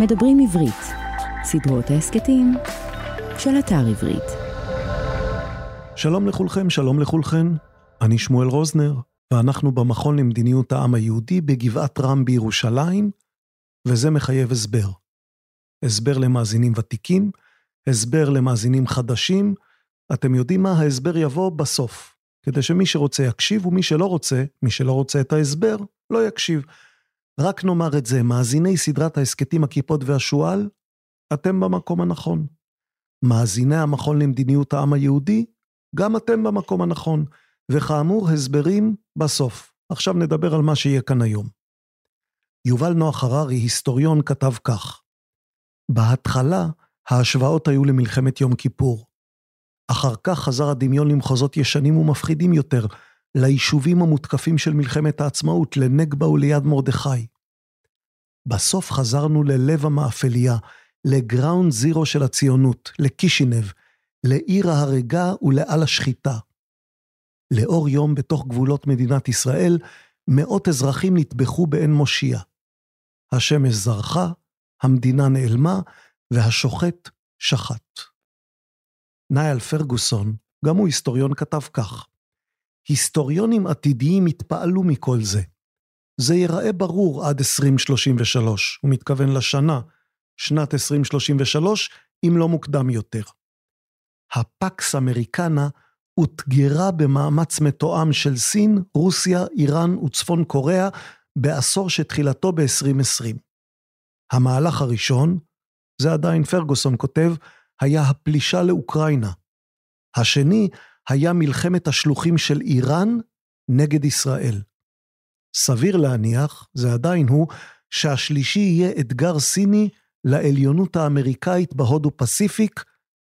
מדברים עברית, סדרות ההסכתים של אתר עברית. שלום לכולכם, שלום לכולכן. אני שמואל רוזנר, ואנחנו במכון למדיניות העם היהודי בגבעת רם בירושלים, וזה מחייב הסבר. הסבר למאזינים ותיקים, הסבר למאזינים חדשים. אתם יודעים מה? ההסבר יבוא בסוף, כדי שמי שרוצה יקשיב, ומי שלא רוצה, מי שלא רוצה את ההסבר, לא יקשיב. רק נאמר את זה, מאזיני סדרת ההסכתים הכיפות והשועל, אתם במקום הנכון. מאזיני המכון למדיניות העם היהודי, גם אתם במקום הנכון. וכאמור, הסברים בסוף. עכשיו נדבר על מה שיהיה כאן היום. יובל נוח הררי, היסטוריון, כתב כך: בהתחלה, ההשוואות היו למלחמת יום כיפור. אחר כך חזר הדמיון למחוזות ישנים ומפחידים יותר, ליישובים המותקפים של מלחמת העצמאות, לנגבה וליד מרדכי. בסוף חזרנו ללב המאפליה, לגראונד זירו של הציונות, לקישינב, לעיר ההרגה ולעל השחיטה. לאור יום בתוך גבולות מדינת ישראל, מאות אזרחים נטבחו בעין מושיע. השמש זרחה, המדינה נעלמה, והשוחט שחט. נייל פרגוסון, גם הוא היסטוריון, כתב כך: היסטוריונים עתידיים התפעלו מכל זה. זה ייראה ברור עד 2033, הוא מתכוון לשנה, שנת 2033, אם לא מוקדם יותר. הפקס אמריקנה אותגרה במאמץ מתואם של סין, רוסיה, איראן וצפון קוריאה בעשור שתחילתו ב-2020. המהלך הראשון, זה עדיין פרגוסון כותב, היה הפלישה לאוקראינה. השני היה מלחמת השלוחים של איראן נגד ישראל. סביר להניח, זה עדיין הוא, שהשלישי יהיה אתגר סיני לעליונות האמריקאית בהודו פסיפיק,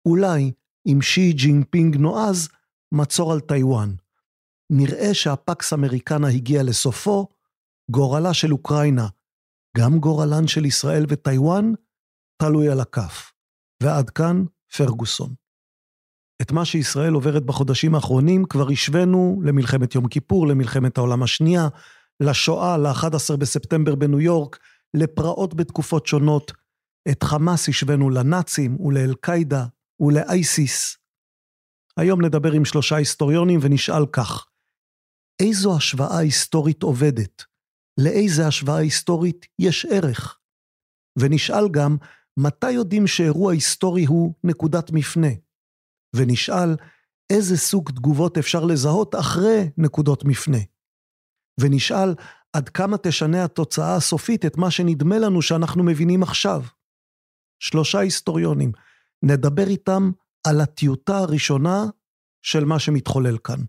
אולי, אם שי ג'ינפינג נועז, מצור על טיוואן. נראה שהפקס אמריקנה הגיע לסופו, גורלה של אוקראינה, גם גורלן של ישראל וטיוואן, תלוי על הכף. ועד כאן, פרגוסון. את מה שישראל עוברת בחודשים האחרונים כבר השווינו למלחמת יום כיפור, למלחמת העולם השנייה, לשואה, ל-11 בספטמבר בניו יורק, לפרעות בתקופות שונות. את חמאס השווינו לנאצים ולאל-קאעידה ולאייסיס. היום נדבר עם שלושה היסטוריונים ונשאל כך: איזו השוואה היסטורית עובדת? לאיזה השוואה היסטורית יש ערך? ונשאל גם, מתי יודעים שאירוע היסטורי הוא נקודת מפנה? ונשאל, איזה סוג תגובות אפשר לזהות אחרי נקודות מפנה? ונשאל, עד כמה תשנה התוצאה הסופית את מה שנדמה לנו שאנחנו מבינים עכשיו? שלושה היסטוריונים, נדבר איתם על הטיוטה הראשונה של מה שמתחולל כאן.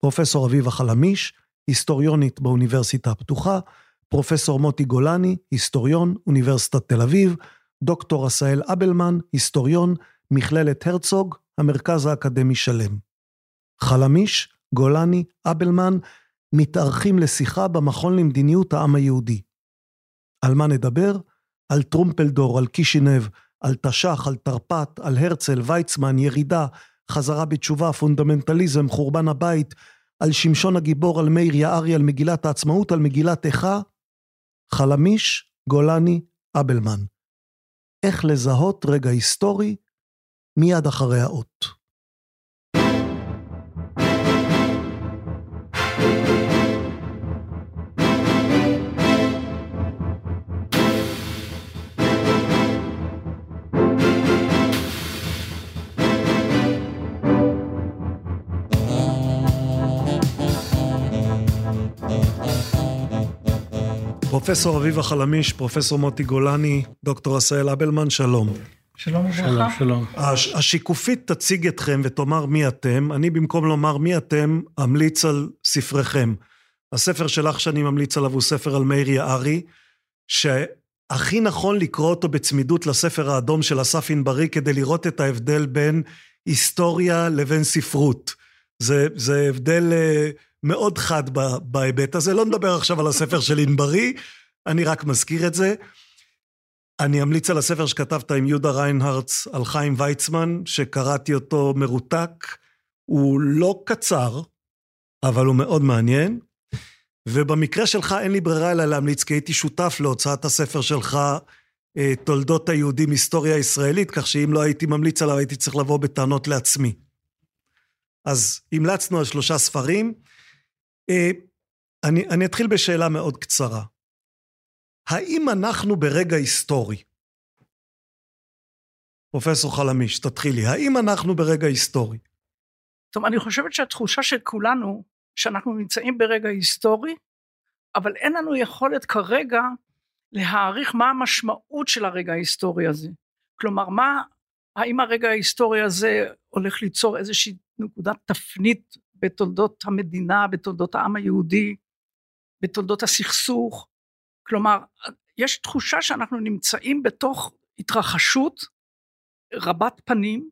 פרופסור אביבה חלמיש, היסטוריונית באוניברסיטה הפתוחה, פרופסור מוטי גולני, היסטוריון, אוניברסיטת תל אביב, דוקטור עשאל אבלמן, היסטוריון, מכללת הרצוג, המרכז האקדמי שלם. חלמיש, גולני, אבלמן, מתארחים לשיחה במכון למדיניות העם היהודי. על מה נדבר? על טרומפלדור, על קישינב, על תש"ח, על תרפ"ט, על הרצל, ויצמן, ירידה, חזרה בתשובה, פונדמנטליזם, חורבן הבית, על שמשון הגיבור, על מאיר יערי, על מגילת העצמאות, על מגילת איכה, חלמיש, גולני, אבלמן. איך לזהות רגע היסטורי מיד אחרי האות. פרופסור אביבה חלמיש, פרופסור מוטי גולני, דוקטור עשהאל אבלמן, שלום. שלום וברכה. שלום, שלום. הש, השיקופית תציג אתכם ותאמר מי אתם. אני במקום לומר מי אתם, אמליץ על ספריכם. הספר שלך שאני ממליץ עליו הוא ספר על מאיר יערי, שהכי נכון לקרוא אותו בצמידות לספר האדום של אסף ענברי כדי לראות את ההבדל בין היסטוריה לבין ספרות. זה, זה הבדל uh, מאוד חד בהיבט הזה. לא נדבר עכשיו על הספר של ענברי, אני רק מזכיר את זה. אני אמליץ על הספר שכתבת עם יהודה ריינהרץ על חיים ויצמן, שקראתי אותו מרותק. הוא לא קצר, אבל הוא מאוד מעניין. ובמקרה שלך אין לי ברירה אלא להמליץ, כי הייתי שותף להוצאת הספר שלך אה, תולדות היהודים, היסטוריה ישראלית, כך שאם לא הייתי ממליץ עליו, הייתי צריך לבוא בטענות לעצמי. אז המלצנו על שלושה ספרים. אה, אני, אני אתחיל בשאלה מאוד קצרה. האם אנחנו ברגע היסטורי? פרופסור חלמיש, תתחילי. האם אנחנו ברגע היסטורי? טוב, אני חושבת שהתחושה של כולנו, שאנחנו נמצאים ברגע היסטורי, אבל אין לנו יכולת כרגע להעריך מה המשמעות של הרגע ההיסטורי הזה. כלומר, מה, האם הרגע ההיסטורי הזה הולך ליצור איזושהי נקודת תפנית בתולדות המדינה, בתולדות העם היהודי, בתולדות הסכסוך. כלומר, יש תחושה שאנחנו נמצאים בתוך התרחשות רבת פנים,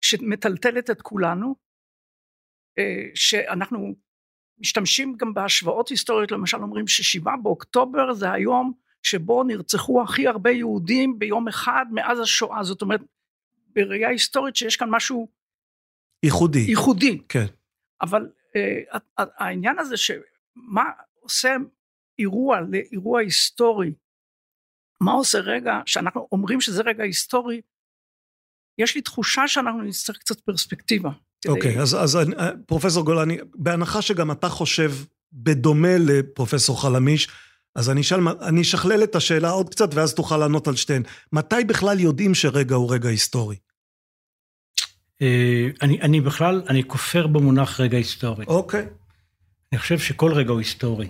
שמטלטלת את כולנו, אה, שאנחנו משתמשים גם בהשוואות היסטוריות, למשל אומרים ששבעה באוקטובר זה היום שבו נרצחו הכי הרבה יהודים ביום אחד מאז השואה, זאת אומרת בראייה היסטורית שיש כאן משהו ייחודי. ייחודי. כן. אבל uh, העניין הזה שמה עושה אירוע לאירוע היסטורי, מה עושה רגע שאנחנו אומרים שזה רגע היסטורי, יש לי תחושה שאנחנו נצטרך קצת פרספקטיבה. אוקיי, okay, אז, אז אה, פרופסור גולני, בהנחה שגם אתה חושב בדומה לפרופסור חלמיש, אז אני אשאל, אני אשכלל את השאלה עוד קצת ואז תוכל לענות על שתיהן. מתי בכלל יודעים שרגע הוא רגע היסטורי? אה, אני, אני בכלל, אני כופר במונח רגע היסטורי. אוקיי. Okay. אני חושב שכל רגע הוא היסטורי.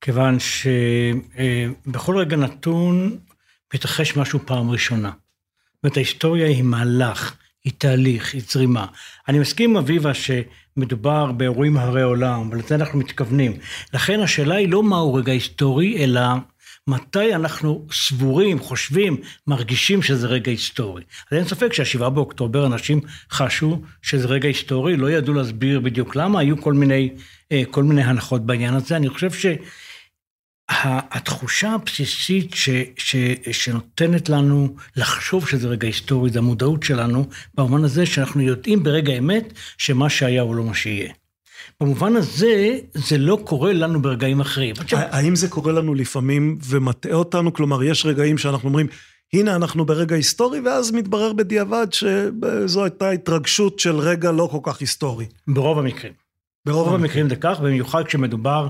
כיוון שבכל רגע נתון מתרחש משהו פעם ראשונה. זאת אומרת, ההיסטוריה היא מהלך, היא תהליך, היא זרימה. אני מסכים עם אביבה שמדובר באירועים הרי עולם, ולזה אנחנו מתכוונים. לכן השאלה היא לא מהו רגע היסטורי, אלא מתי אנחנו סבורים, חושבים, מרגישים שזה רגע היסטורי. אז אין ספק שהשבעה באוקטובר אנשים חשו שזה רגע היסטורי, לא ידעו להסביר בדיוק למה, היו כל מיני, אה, כל מיני הנחות בעניין הזה. אני חושב ש... התחושה הבסיסית ש, ש, שנותנת לנו לחשוב שזה רגע היסטורי, זה המודעות שלנו, במובן הזה שאנחנו יודעים ברגע האמת שמה שהיה הוא לא מה שיהיה. במובן הזה, זה לא קורה לנו ברגעים אחרים. האם זה קורה לנו לפעמים ומטעה אותנו? כלומר, יש רגעים שאנחנו אומרים, הנה אנחנו ברגע היסטורי, ואז מתברר בדיעבד שזו הייתה התרגשות של רגע לא כל כך היסטורי. ברוב המקרים. ברוב המקרים זה כך, במיוחד כשמדובר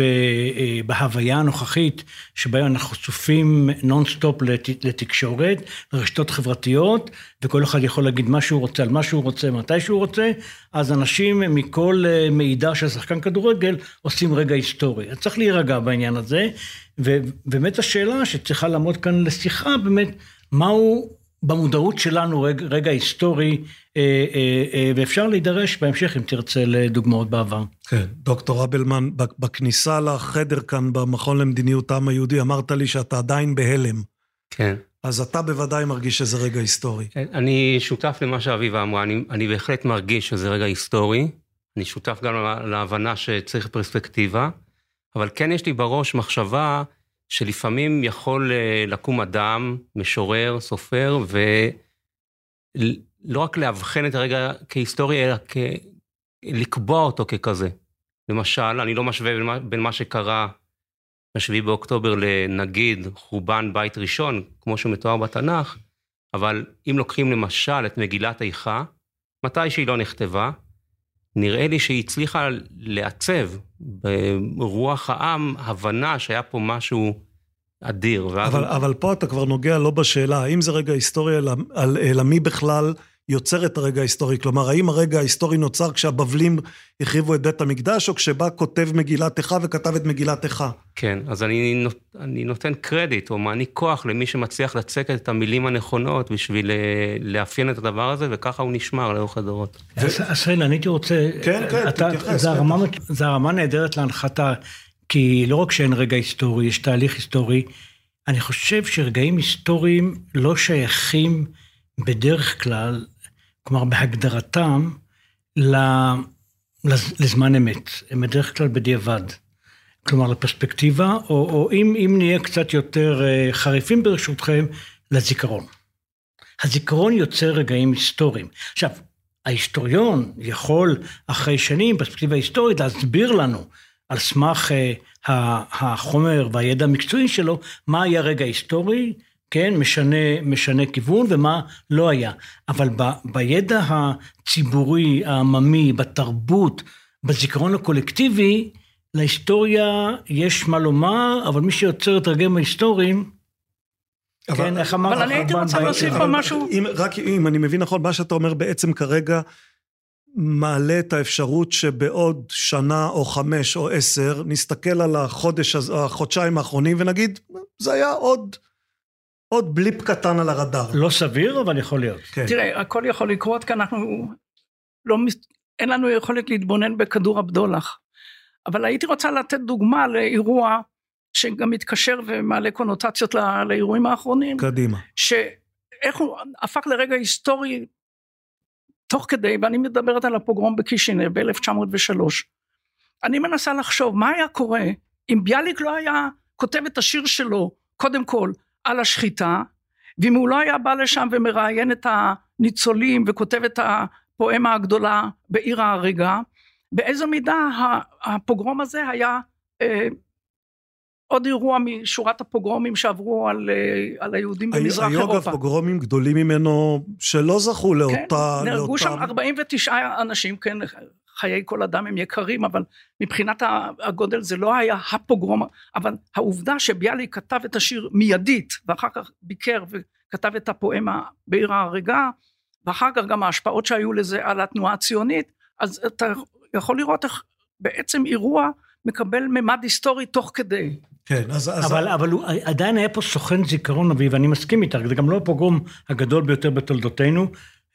אה, בהוויה הנוכחית, שבה אנחנו חשופים נונסטופ לתקשורת, לרשתות חברתיות, וכל אחד יכול להגיד מה שהוא רוצה על מה שהוא רוצה, מתי שהוא רוצה, אז אנשים מכל אה, מידע של שחקן כדורגל עושים רגע היסטורי. אז צריך להירגע בעניין הזה, ובאמת השאלה שצריכה לעמוד כאן לשיחה, באמת, מהו במודעות שלנו רגע, רגע היסטורי, אה, אה, אה, ואפשר להידרש בהמשך, אם תרצה, לדוגמאות בעבר. כן, דוקטור אבלמן, בכניסה לחדר כאן במכון למדיניות העם היהודי, אמרת לי שאתה עדיין בהלם. כן. אז אתה בוודאי מרגיש שזה רגע היסטורי. אני שותף למה שאביבה אמרה, אני, אני בהחלט מרגיש שזה רגע היסטורי. אני שותף גם להבנה שצריך פרספקטיבה, אבל כן יש לי בראש מחשבה שלפעמים יכול אה, לקום אדם, משורר, סופר, ולא רק לאבחן את הרגע כהיסטורי, אלא כ... לקבוע אותו ככזה. למשל, אני לא משווה בין מה שקרה ב-7 באוקטובר לנגיד חורבן בית ראשון, כמו שמתואר בתנ"ך, אבל אם לוקחים למשל את מגילת איכה, מתי שהיא לא נכתבה, נראה לי שהיא הצליחה לעצב ברוח העם הבנה שהיה פה משהו אדיר. אבל, אבל פה אתה כבר נוגע לא בשאלה, האם זה רגע היסטורי, אלא מי בכלל יוצר את הרגע ההיסטורי? כלומר, האם הרגע ההיסטורי נוצר כשהבבלים החריבו את בית המקדש, או כשבא כותב מגילת איכה וכתב את מגילת איכה? כן, אז אני, נות, אני נותן קרדיט, או מעניק כוח למי שמצליח לצקת את המילים הנכונות בשביל אה, לאפיין את הדבר הזה, וככה הוא נשמר לאורך הדורות. אסריאל, אני הייתי רוצה... כן, כן, תתייחס. זו הרמה נהדרת להנחתה, כי לא רק שאין רגע היסטורי, יש תהליך היסטורי. אני חושב שרגעים היסטוריים לא שייכים בדרך כלל כלומר בהגדרתם, לזמן אמת, הם בדרך כלל בדיעבד. כלומר לפרספקטיבה, או, או אם, אם נהיה קצת יותר אה, חריפים ברשותכם, לזיכרון. הזיכרון יוצר רגעים היסטוריים. עכשיו, ההיסטוריון יכול אחרי שנים, פרספקטיבה היסטורית, להסביר לנו על סמך uh, החומר והידע המקצועי שלו, מה היה רגע היסטורי, כן, משנה, משנה כיוון ומה לא היה. אבל ב, בידע הציבורי, העממי, בתרבות, בזיכרון הקולקטיבי, להיסטוריה יש מה לומר, אבל מי שיוצר את הרגעים ההיסטוריים, אבל- כן, איך אמר אבל אני הייתי רוצה להוסיף על משהו. אם, רק אם אני מבין נכון, מה שאתה אומר בעצם כרגע מעלה את האפשרות שבעוד שנה או חמש או עשר נסתכל על החודש, החודשיים האחרונים ונגיד, זה היה עוד, עוד בליפ קטן על הרדאר. לא סביר, אבל יכול להיות. כן. תראה, הכל יכול לקרות כי אנחנו לא, מס- אין לנו יכולת להתבונן בכדור הבדולח. אבל הייתי רוצה לתת דוגמה לאירוע שגם מתקשר ומעלה קונוטציות לא- לאירועים האחרונים, קדימה. שאיך הוא הפך לרגע היסטורי תוך כדי, ואני מדברת על הפוגרום בקישינב ב-1903. אני מנסה לחשוב מה היה קורה אם ביאליק לא היה כותב את השיר שלו קודם כל על השחיטה, ואם הוא לא היה בא לשם ומראיין את הניצולים וכותב את הפואמה הגדולה בעיר ההריגה, באיזו מידה הפוגרום הזה היה אה, עוד אירוע משורת הפוגרומים שעברו על, אה, על היהודים במזרח היו אגב אירופה. פוגרומים גדולים ממנו שלא זכו כן, לאותה... נהרגו שם לאותם- 49 אנשים, כן, חיי כל אדם הם יקרים, אבל מבחינת הגודל זה לא היה הפוגרום, אבל העובדה שביאליק כתב את השיר מיידית, ואחר כך ביקר וכתב את הפואמה בעיר ההריגה, ואחר כך גם ההשפעות שהיו לזה על התנועה הציונית, אז אתה יכול לראות איך בעצם אירוע מקבל ממד היסטורי תוך כדי. כן, אז... אז אבל, אבל הוא, עדיין היה פה סוכן זיכרון אביב, ואני מסכים איתך, זה גם לא הפוגרום הגדול ביותר בתולדותינו.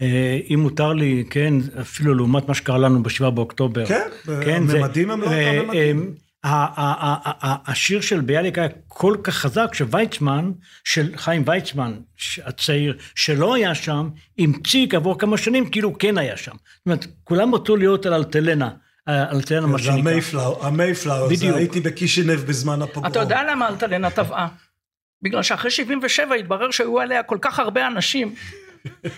אה, אם מותר לי, כן, אפילו לעומת מה שקרה לנו בשבעה באוקטובר. כן, הממדים הם לא אה, אותם ממדים. אה, השיר של ביאליק היה כל כך חזק, שוויצמן, של חיים ויצמן הצעיר, שלא היה שם, המציא כעבור כמה שנים, כאילו כן היה שם. זאת אומרת, כולם רצו להיות על אלטלנה, על אלטלנה מה זה שנקרא. המייפלאואר, המייפלאואר, זה בדיוק. הייתי בקישינב בזמן הפוגרום. אתה יודע למה אלטלנה טבעה? בגלל שאחרי 77 התברר שהיו עליה כל כך הרבה אנשים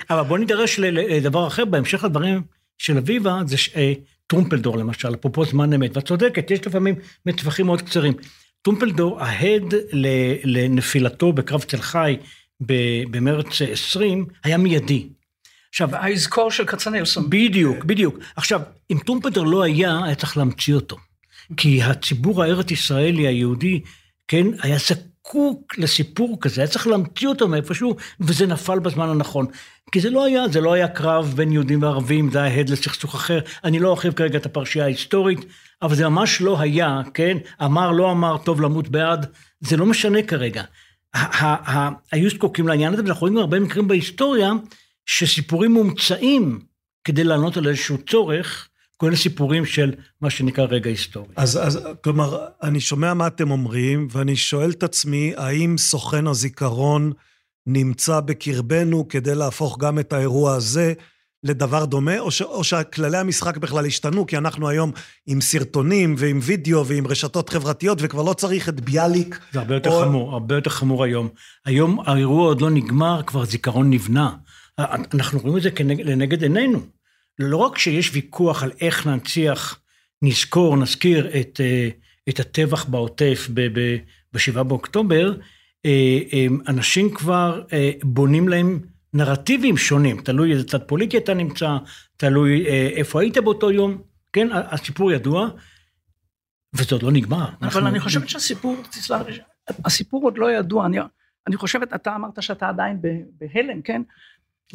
אבל בוא נידרש לדבר אחר, בהמשך לדברים של אביבה, זה ש- אה, טרומפלדור למשל, אפרופו זמן אמת, ואת צודקת, יש לפעמים מטווחים מאוד קצרים. טרומפלדור, ההד לנפילתו בקרב תל חי במרץ 20, היה מיידי. עכשיו, האזכור של כצנלסון. בדיוק, בדיוק. עכשיו, אם טרומפלדור לא היה, היה צריך להמציא אותו. כי הציבור הארץ ישראלי היהודי, כן, היה זקוק לסיפור כזה, היה צריך להמציא אותו מאיפשהו, וזה נפל בזמן הנכון. כי זה לא היה, זה לא היה קרב בין יהודים וערבים, זה היה הד לסכסוך אחר. אני לא ארחיב כרגע את הפרשייה ההיסטורית, אבל זה ממש לא היה, כן, אמר, לא אמר, טוב למות בעד, זה לא משנה כרגע. היו זקוקים לעניין הזה, ואנחנו רואים הרבה מקרים בהיסטוריה, שסיפורים מומצאים כדי לענות על איזשהו צורך, כולל סיפורים של מה שנקרא רגע היסטורי. אז, אז כלומר, אני שומע מה אתם אומרים, ואני שואל את עצמי, האם סוכן הזיכרון נמצא בקרבנו כדי להפוך גם את האירוע הזה לדבר דומה, או, ש, או שכללי המשחק בכלל השתנו, כי אנחנו היום עם סרטונים ועם וידאו ועם רשתות חברתיות, וכבר לא צריך את ביאליק. זה הרבה יותר או- חמור, הרבה יותר חמור היום. היום האירוע עוד לא נגמר, כבר זיכרון נבנה. אנחנו רואים את זה כנגד, לנגד עינינו. לא רק שיש ויכוח על איך ננציח, נזכור, נזכיר את, אה, את הטבח בעוטף ב-7 באוקטובר, אה, אנשים כבר אה, בונים להם נרטיבים שונים, תלוי איזה צד פוליטי אתה נמצא, תלוי איפה היית באותו יום, כן, הסיפור ידוע, וזה עוד לא נגמר. אבל אנחנו- אני חושבת שהסיפור, תסלח לי, הסיפור עוד לא ידוע. אני, אני חושבת, אתה אמרת שאתה עדיין בהלם, כן?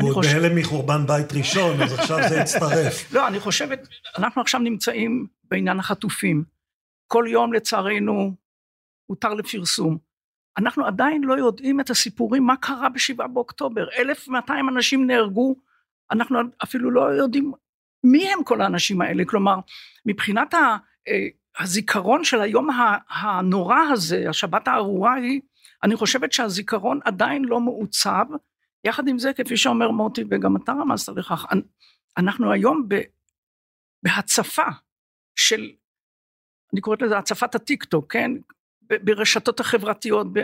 הוא עוד בהלם מחורבן בית ראשון, אז עכשיו זה יצטרף. לא, אני חושבת, אנחנו עכשיו נמצאים בעניין החטופים. כל יום לצערנו הותר לפרסום. אנחנו עדיין לא יודעים את הסיפורים מה קרה בשבעה באוקטובר. 1,200 אנשים נהרגו, אנחנו אפילו לא יודעים מי הם כל האנשים האלה. כלומר, מבחינת ה, אה, הזיכרון של היום הנורא הזה, השבת הארורה היא, אני חושבת שהזיכרון עדיין לא מעוצב. יחד עם זה, כפי שאומר מוטי, וגם אתה רמזת לכך, אנחנו היום ב, בהצפה של, אני קוראת לזה הצפת הטיק טוק, כן? ברשתות החברתיות, ב,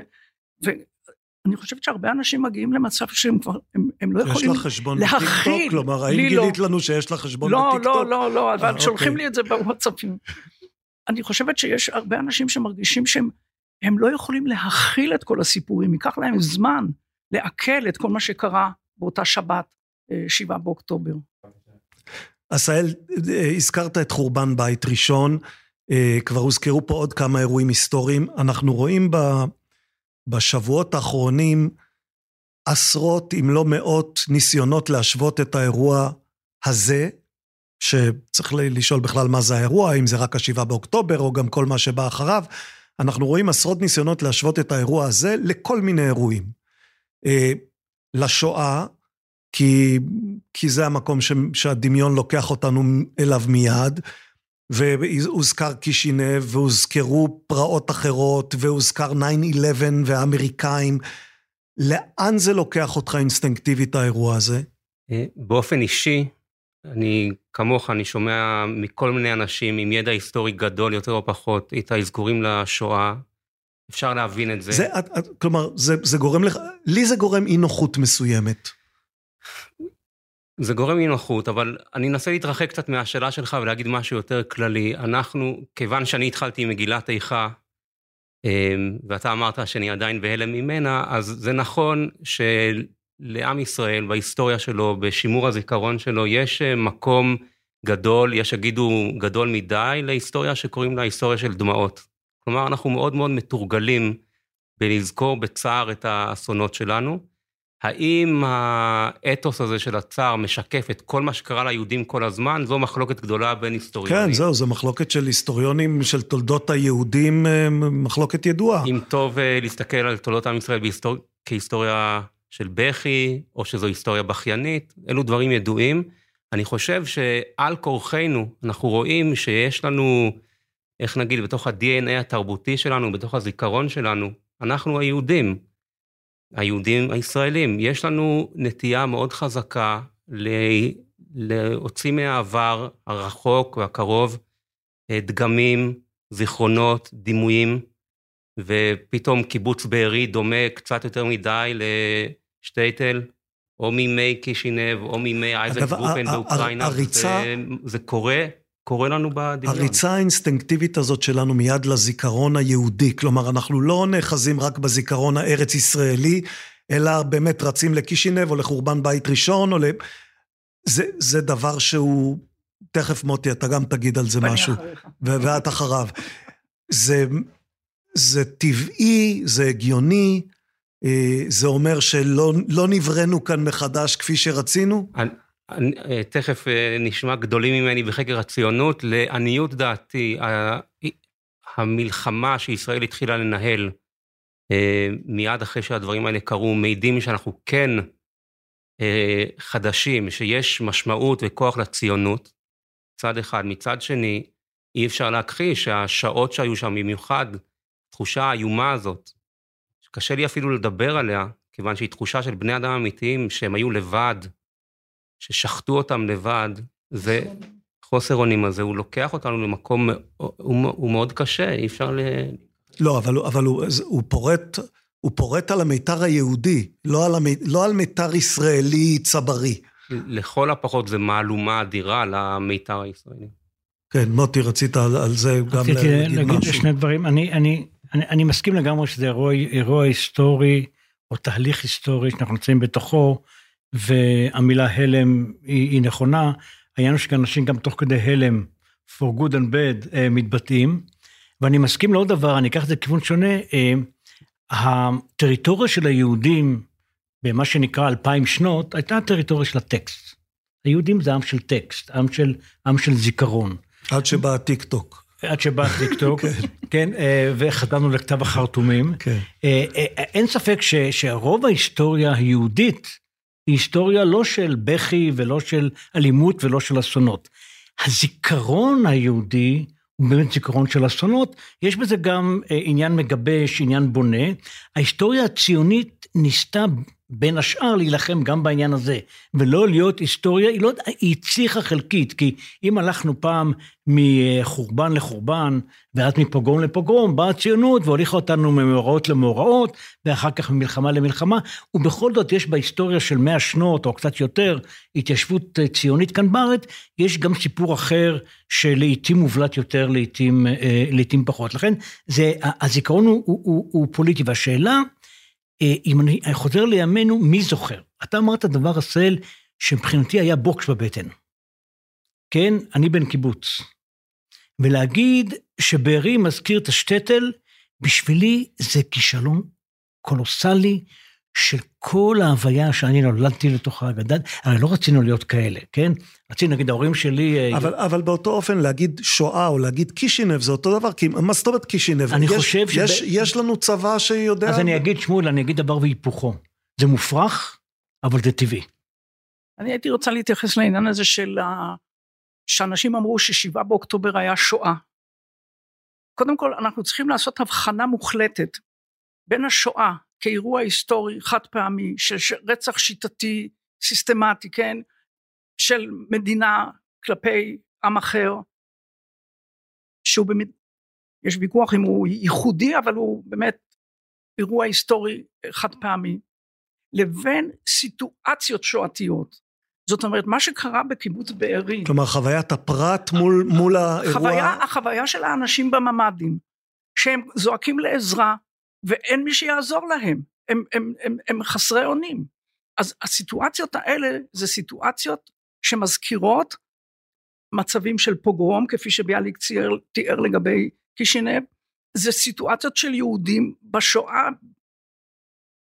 ואני חושבת שהרבה אנשים מגיעים למצב שהם כבר, הם, הם לא יש יכולים לך חשבון להכיל. בטיקטוק? כלומר, האם לא. גילית לנו שיש לך חשבון לא, בטיקטוק? לא, לא, לא, אבל אה, שולחים אוקיי. לי את זה בוואטסאפים. אני חושבת שיש הרבה אנשים שמרגישים שהם הם לא יכולים להכיל את כל הסיפורים, ייקח להם זמן לעכל את כל מה שקרה באותה שבת, אה, שבעה באוקטובר. עשהאל, אה, הזכרת את חורבן בית ראשון, אה, כבר הוזכרו פה עוד כמה אירועים היסטוריים. אנחנו רואים בשבועות האחרונים עשרות, אם לא מאות, ניסיונות להשוות את האירוע הזה, שצריך לשאול בכלל מה זה האירוע, אם זה רק השבעה באוקטובר או גם כל מה שבא אחריו. אנחנו רואים עשרות ניסיונות להשוות את האירוע הזה לכל מיני אירועים. אה, לשואה, כי, כי זה המקום ש, שהדמיון לוקח אותנו אליו מיד, והוזכר קישינב, והוזכרו פרעות אחרות, והוזכר 9-11 והאמריקאים. לאן זה לוקח אותך אינסטינקטיבית, האירוע הזה? אה, באופן אישי, אני כמוך, אני שומע מכל מיני אנשים עם ידע היסטורי גדול יותר או פחות, את האזכורים לשואה. אפשר להבין את זה. זה כלומר, זה, זה גורם לך, לי זה גורם אי נוחות מסוימת. זה גורם אי נוחות, אבל אני אנסה להתרחק קצת מהשאלה שלך ולהגיד משהו יותר כללי. אנחנו, כיוון שאני התחלתי עם מגילת איכה, אמ, ואתה אמרת שאני עדיין בהלם ממנה, אז זה נכון שלעם ישראל, בהיסטוריה שלו, בשימור הזיכרון שלו, יש אה, מקום גדול, יש שיגידו גדול מדי, להיסטוריה שקוראים לה היסטוריה של דמעות. כלומר, אנחנו מאוד מאוד מתורגלים בלזכור בצער את האסונות שלנו. האם האתוס הזה של הצער משקף את כל מה שקרה ליהודים כל הזמן? זו מחלוקת גדולה בין היסטוריונים. כן, זהו, זו מחלוקת של היסטוריונים של תולדות היהודים, אה, מחלוקת ידועה. אם טוב אה, להסתכל על תולדות עם ישראל בהיסטור... כהיסטוריה של בכי, או שזו היסטוריה בכיינית, אלו דברים ידועים. אני חושב שעל כורחנו אנחנו רואים שיש לנו, איך נגיד, בתוך ה-DNA התרבותי שלנו, בתוך הזיכרון שלנו, אנחנו היהודים. היהודים הישראלים. יש לנו נטייה מאוד חזקה להוציא מהעבר הרחוק והקרוב אה, דגמים, זיכרונות, דימויים, ופתאום קיבוץ בארי דומה קצת יותר מדי לשטייטל, או מימי קישינב, או מימי אייזק גרופן באוקראינה. הריצה... זה, זה קורה קורה לנו בדמיון. הריצה האינסטינקטיבית הזאת שלנו מיד לזיכרון היהודי, כלומר, אנחנו לא נאחזים רק בזיכרון הארץ-ישראלי, אלא באמת רצים לקישינב או לחורבן בית ראשון, או ל... זה, זה דבר שהוא... תכף, מוטי, אתה גם תגיד על זה משהו. ו- ואת אחריו. זה, זה טבעי, זה הגיוני, אה, זה אומר שלא לא נבראנו כאן מחדש כפי שרצינו? אה, תכף אה, נשמע גדולים ממני בחקר הציונות, לעניות דעתי, המלחמה שישראל התחילה לנהל אה, מיד אחרי שהדברים האלה קרו, מעידים שאנחנו כן חדשים, שיש משמעות וכוח לציונות, מצד אחד. מצד שני, אי אפשר להכחיש שהשעות שהיו שם, במיוחד התחושה האיומה הזאת, שקשה לי אפילו לדבר עליה, כיוון שהיא תחושה של בני אדם אמיתיים שהם היו לבד, ששחטו אותם לבד, וחוסר אונים הזה, הוא לוקח אותנו למקום, הוא, הוא מאוד קשה, אי אפשר ל... לא, אבל, אבל הוא, הוא פורט... הוא פורט על המיתר היהודי, לא על, המי, לא על מיתר ישראלי צברי. לכל הפחות זה מהלומה אדירה למיתר הישראלי. כן, מוטי, רצית על, על זה גם להגיד משהו. רציתי להגיד שני דברים. אני, אני, אני, אני מסכים לגמרי שזה אירוע, אירוע היסטורי, או תהליך היסטורי שאנחנו נמצאים בתוכו, והמילה הלם היא, היא נכונה, העניין הוא שאנשים גם תוך כדי הלם, for good and bad, אה, מתבטאים. ואני מסכים לעוד דבר, אני אקח את זה לכיוון שונה, אה, הטריטוריה של היהודים במה שנקרא אלפיים שנות, הייתה הטריטוריה של הטקסט. היהודים זה עם של טקסט, עם של, עם של זיכרון. עד שבא הטיק טוק. עד שבא הטיק טוק, כן, כן אה, וחתמנו לכתב החרטומים. כן. אין ספק שרוב ההיסטוריה היהודית היא היסטוריה לא של בכי ולא של אלימות ולא של אסונות. הזיכרון היהודי הוא באמת זיכרון של אסונות, יש בזה גם אה, עניין מגבש, עניין בונה. ההיסטוריה הציונית ניסתה בין השאר להילחם גם בעניין הזה, ולא להיות היסטוריה, היא, לא, היא הצליחה חלקית, כי אם הלכנו פעם מחורבן לחורבן, ואז מפוגרום לפוגרום, באה הציונות והוליכה אותנו ממאורעות למאורעות, ואחר כך ממלחמה למלחמה, ובכל זאת יש בהיסטוריה של מאה שנות או קצת יותר, התיישבות ציונית כאן בארץ, יש גם סיפור אחר שלעיתים מובלט יותר, לעיתים, אה, לעיתים פחות. לכן זה, הזיכרון הוא, הוא, הוא, הוא פוליטי, והשאלה, אם אני חוזר לימינו, מי זוכר? אתה אמרת דבר הסל שמבחינתי היה בוקס בבטן. כן, אני בן קיבוץ. ולהגיד שבארי מזכיר את השטטל, בשבילי זה כישלון קולוסלי של כל ההוויה שאני נולדתי לתוכה, גדל, הרי לא רצינו להיות כאלה, כן? רצינו, נגיד, ההורים שלי... אה, אבל, אבל באותו אופן להגיד שואה או להגיד קישינב זה אותו דבר, כי מה זאת אומרת קישינב? אני יש, חושב ש... יש, יש לנו צבא שיודע... אז אני אגיד, שמואל, אני אגיד דבר והיפוכו. זה מופרך, אבל זה טבעי. אני הייתי רוצה להתייחס לעניין הזה של ה... שאנשים אמרו ששבעה באוקטובר היה שואה. קודם כל, אנחנו צריכים לעשות הבחנה מוחלטת בין השואה כאירוע היסטורי חד פעמי של רצח שיטתי סיסטמטי כן? של מדינה כלפי עם אחר שהוא באמת יש ויכוח אם הוא ייחודי אבל הוא באמת אירוע היסטורי חד פעמי לבין סיטואציות שואתיות זאת אומרת מה שקרה בקיבוץ בארי כלומר חוויית הפרט מול, מול האירוע החוויה, החוויה של האנשים בממ"דים שהם זועקים לעזרה ואין מי שיעזור להם, הם, הם, הם, הם חסרי אונים. אז הסיטואציות האלה זה סיטואציות שמזכירות מצבים של פוגרום כפי שביאליק תיאר, תיאר לגבי קישינב, זה סיטואציות של יהודים בשואה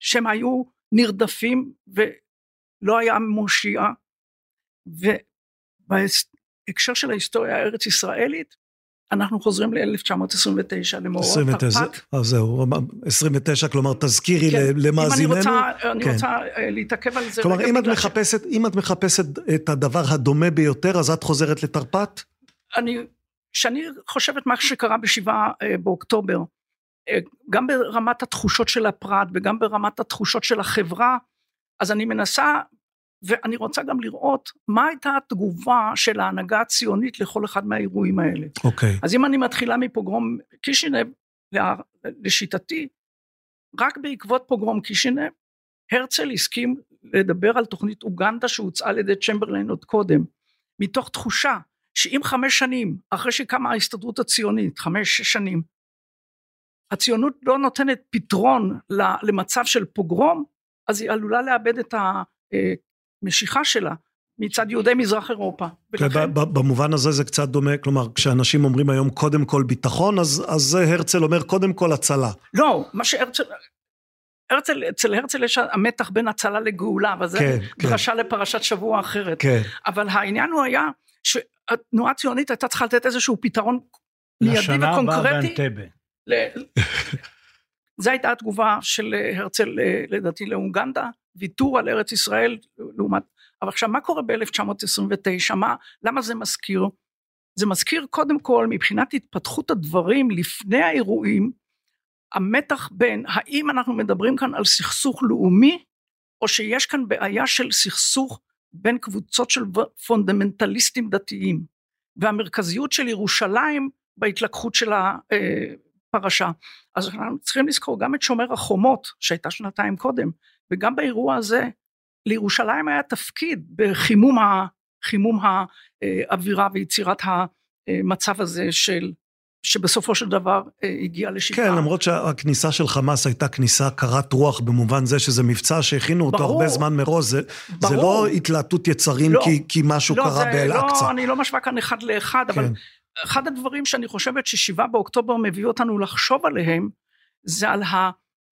שהם היו נרדפים ולא היה מושיע. ובהקשר של ההיסטוריה הארץ ישראלית אנחנו חוזרים ל-1929 למאורעות תרפ"ט. אז זהו, 29 כלומר תזכירי כן, למאזיננו. אם אני רוצה, אני כן. רוצה אה, להתעכב על זה. כלומר אם את, מחפשת, ש... אם את מחפשת את הדבר הדומה ביותר אז את חוזרת לתרפ"ט? אני, כשאני חושבת מה שקרה בשבעה אה, באוקטובר, אה, גם ברמת התחושות של הפרט וגם ברמת התחושות של החברה, אז אני מנסה ואני רוצה גם לראות מה הייתה התגובה של ההנהגה הציונית לכל אחד מהאירועים האלה. אוקיי. Okay. אז אם אני מתחילה מפוגרום קישינב, לשיטתי, רק בעקבות פוגרום קישינב, הרצל הסכים לדבר על תוכנית אוגנדה שהוצעה על ידי צ'מברליין עוד קודם, מתוך תחושה שאם חמש שנים אחרי שקמה ההסתדרות הציונית, חמש שש שנים, הציונות לא נותנת פתרון למצב של פוגרום, אז היא עלולה לאבד את המשיכה שלה מצד יהודי מזרח אירופה. ולכן... במובן הזה זה קצת דומה, כלומר כשאנשים אומרים היום קודם כל ביטחון, אז, אז הרצל אומר קודם כל הצלה. לא, מה שהרצל... הרצל, אצל הרצל יש המתח בין הצלה לגאולה, וזה כן, דרשה כן. לפרשת שבוע אחרת. כן. אבל העניין הוא היה שהתנועה הציונית הייתה צריכה לתת איזשהו פתרון מיידי וקונקרטי. לשנה הבאה באנטבה. זו הייתה התגובה של הרצל לדעתי לאוגנדה, ויתור על ארץ ישראל לעומת, אבל עכשיו מה קורה ב-1929, למה זה מזכיר? זה מזכיר קודם כל מבחינת התפתחות הדברים לפני האירועים, המתח בין האם אנחנו מדברים כאן על סכסוך לאומי, או שיש כאן בעיה של סכסוך בין קבוצות של פונדמנטליסטים דתיים, והמרכזיות של ירושלים בהתלקחות של הפרשה. אז אנחנו צריכים לזכור גם את שומר החומות שהייתה שנתיים קודם, וגם באירוע הזה לירושלים היה תפקיד בחימום ה, חימום האווירה ויצירת המצב הזה של שבסופו של דבר אה, הגיע לשבעה. כן, למרות שהכניסה של חמאס הייתה כניסה קרת רוח במובן זה שזה מבצע שהכינו אותו ברור, הרבה זמן מראש, זה, זה לא התלהטות יצרים לא, כי, כי משהו לא, קרה באל-אקצא. לא, אני לא משווה כאן אחד לאחד, כן. אבל אחד הדברים שאני חושבת ששבעה באוקטובר מביא אותנו לחשוב עליהם, זה על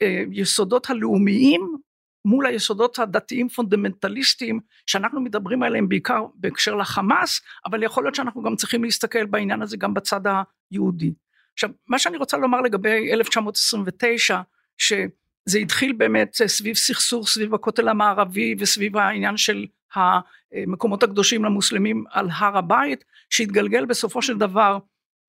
היסודות הלאומיים מול היסודות הדתיים פונדמנטליסטיים שאנחנו מדברים עליהם בעיקר בהקשר לחמאס אבל יכול להיות שאנחנו גם צריכים להסתכל בעניין הזה גם בצד היהודי. עכשיו מה שאני רוצה לומר לגבי 1929 שזה התחיל באמת סביב סכסוך סביב הכותל המערבי וסביב העניין של המקומות הקדושים למוסלמים על הר הבית שהתגלגל בסופו של דבר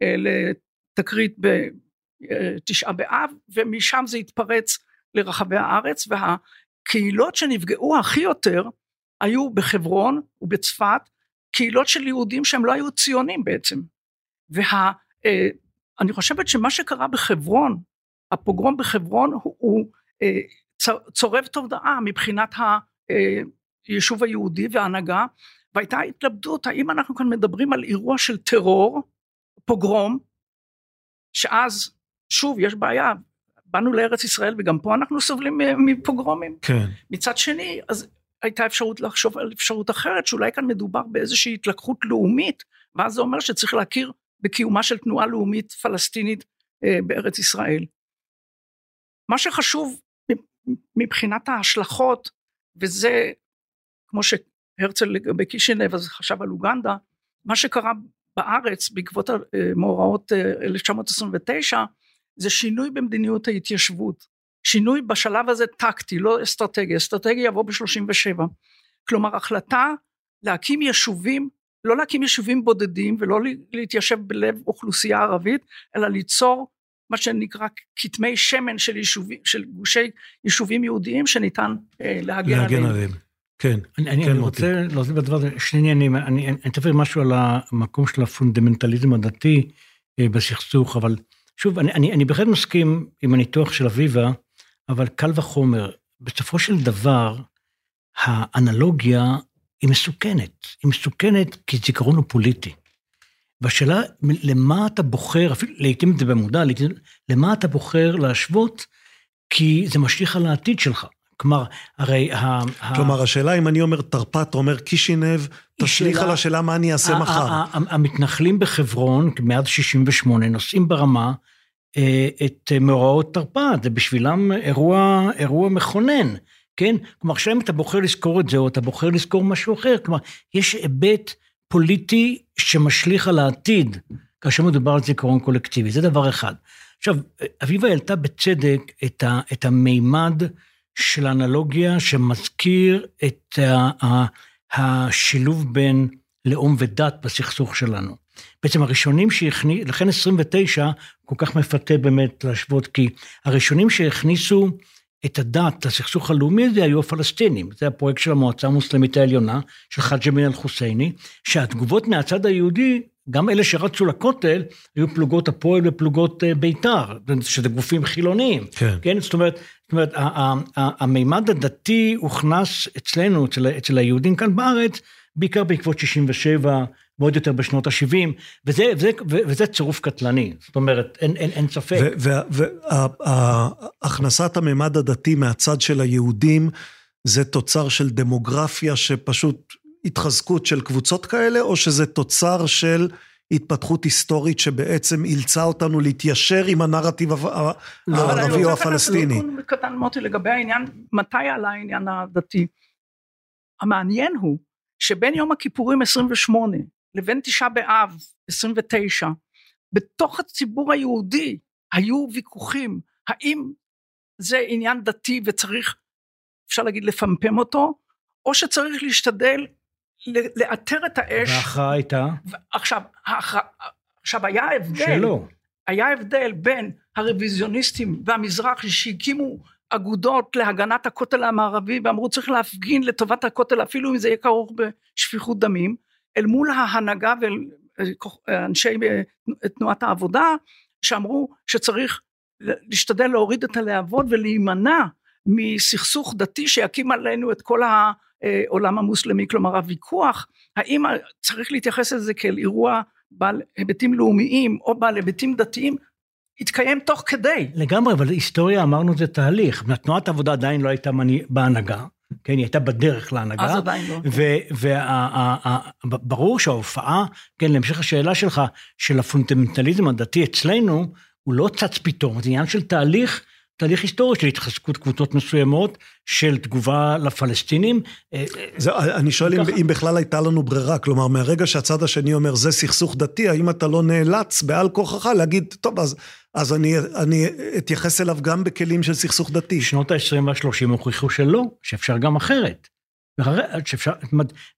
אה, לתקרית בתשעה באב ומשם זה התפרץ לרחבי הארץ וה הקהילות שנפגעו הכי יותר היו בחברון ובצפת קהילות של יהודים שהם לא היו ציונים בעצם. ואני וה, חושבת שמה שקרה בחברון הפוגרום בחברון הוא, הוא אה, צורב תודעה מבחינת היישוב היהודי וההנהגה והייתה התלבטות האם אנחנו כאן מדברים על אירוע של טרור פוגרום שאז שוב יש בעיה באנו לארץ ישראל וגם פה אנחנו סובלים מפוגרומים. כן. מצד שני, אז הייתה אפשרות לחשוב על אפשרות אחרת, שאולי כאן מדובר באיזושהי התלקחות לאומית, ואז זה אומר שצריך להכיר בקיומה של תנועה לאומית פלסטינית אה, בארץ ישראל. מה שחשוב מבחינת ההשלכות, וזה כמו שהרצל לגבי קישינב אז חשב על אוגנדה, מה שקרה בארץ בעקבות מאורעות 1929 אה, זה שינוי במדיניות ההתיישבות, שינוי בשלב הזה טקטי, לא אסטרטגי, אסטרטגי יבוא ב-37, כלומר החלטה להקים יישובים, לא להקים יישובים בודדים ולא להתיישב בלב אוכלוסייה ערבית, אלא ליצור מה שנקרא כתמי שמן של, יישובים, של גושי יישובים יהודיים שניתן אה, להגן, להגן עליהם. עליהם. כן, אני, אני, כן, אני רוצה להוסיף בדבר הזה שני עניינים, אני אתאר משהו על המקום של הפונדמנטליזם הדתי אה, בסכסוך, אבל שוב, אני, אני, אני בהחלט מסכים עם הניתוח של אביבה, אבל קל וחומר, בסופו של דבר, האנלוגיה היא מסוכנת. היא מסוכנת כי זיכרון הוא פוליטי. והשאלה, למה אתה בוחר, אפילו לעיתים זה במודע, למה אתה בוחר להשוות, כי זה משליך על העתיד שלך. כלומר, הרי... כלומר, השאלה אם אני אומר תרפ"ט, אומר קישינב, תשליך על השאלה מה אני אעשה מחר. המתנחלים בחברון, מאז 68, נושאים ברמה אה, את מאורעות תרפ"ט, זה בשבילם אירוע, אירוע מכונן, כן? כלומר, עכשיו אם אתה בוחר לזכור את זה, או אתה בוחר לזכור משהו אחר, כלומר, יש היבט פוליטי שמשליך על העתיד, כאשר מדובר על זיכרון קולקטיבי, זה דבר אחד. עכשיו, אביבה העלתה בצדק את, ה, את המימד של האנלוגיה שמזכיר את השילוב בין לאום ודת בסכסוך שלנו. בעצם הראשונים שהכניסו, לכן 29 כל כך מפתה באמת להשוות, כי הראשונים שהכניסו את הדת לסכסוך הלאומי הזה היו הפלסטינים. זה הפרויקט של המועצה המוסלמית העליונה, של חאג' אמין אל-חוסייני, שהתגובות מהצד היהודי, גם אלה שרצו לכותל, היו פלוגות הפועל ופלוגות אה, בית"ר, שזה גופים חילוניים. כן. כן? זאת אומרת, אומרת, המימד הדתי הוכנס אצלנו, אצל, אצל היהודים כאן בארץ, בעיקר בעקבות 67, ועוד יותר בשנות ה-70, וזה, וזה, וזה צירוף קטלני, זאת אומרת, אין, אין, אין ספק. והכנסת הממד הדתי מהצד של היהודים, זה תוצר של דמוגרפיה שפשוט התחזקות של קבוצות כאלה, או שזה תוצר של התפתחות היסטורית שבעצם אילצה אותנו להתיישר עם הנרטיב לא, הערבי או הפלסטיני? אני רוצה קטן מוטי לגבי העניין, מתי עלה העניין הדתי? המעניין הוא שבין יום הכיפורים 28 לבין תשעה באב 29, בתוך הציבור היהודי היו ויכוחים, האם זה עניין דתי וצריך, אפשר להגיד, לפמפם אותו, או שצריך להשתדל לאתר את האש. וההכרעה הייתה? עכשיו, עכשיו היה הבדל, שלא. היה הבדל בין הרוויזיוניסטים והמזרח שהקימו אגודות להגנת הכותל המערבי ואמרו צריך להפגין לטובת הכותל אפילו אם זה יהיה כרוך בשפיכות דמים אל מול ההנהגה ואנשי תנועת העבודה שאמרו שצריך להשתדל להוריד את הלהבות ולהימנע מסכסוך דתי שיקים עלינו את כל העולם המוסלמי כלומר הוויכוח האם צריך להתייחס לזה כאל אירוע בעל היבטים לאומיים או בעל היבטים דתיים התקיים תוך כדי. לגמרי, אבל היסטוריה אמרנו זה תהליך. תנועת העבודה עדיין לא הייתה בהנהגה, כן, היא הייתה בדרך להנהגה. אז עדיין לא. וברור שההופעה, כן, להמשך השאלה שלך, של הפונדמנטליזם הדתי אצלנו, הוא לא צץ פתאום, זה עניין של תהליך תהליך היסטורי של התחזקות קבוצות מסוימות, של תגובה לפלסטינים. אה, זה, אני שואל אם, אם בכלל הייתה לנו ברירה, כלומר, מהרגע שהצד השני אומר, זה סכסוך דתי, האם אתה לא נאלץ בעל כורחך להגיד, טוב, אז, אז אני, אני אתייחס אליו גם בכלים של סכסוך דתי. שנות ה-20 וה-30 הוכיחו שלא, שאפשר גם אחרת. שאפשר,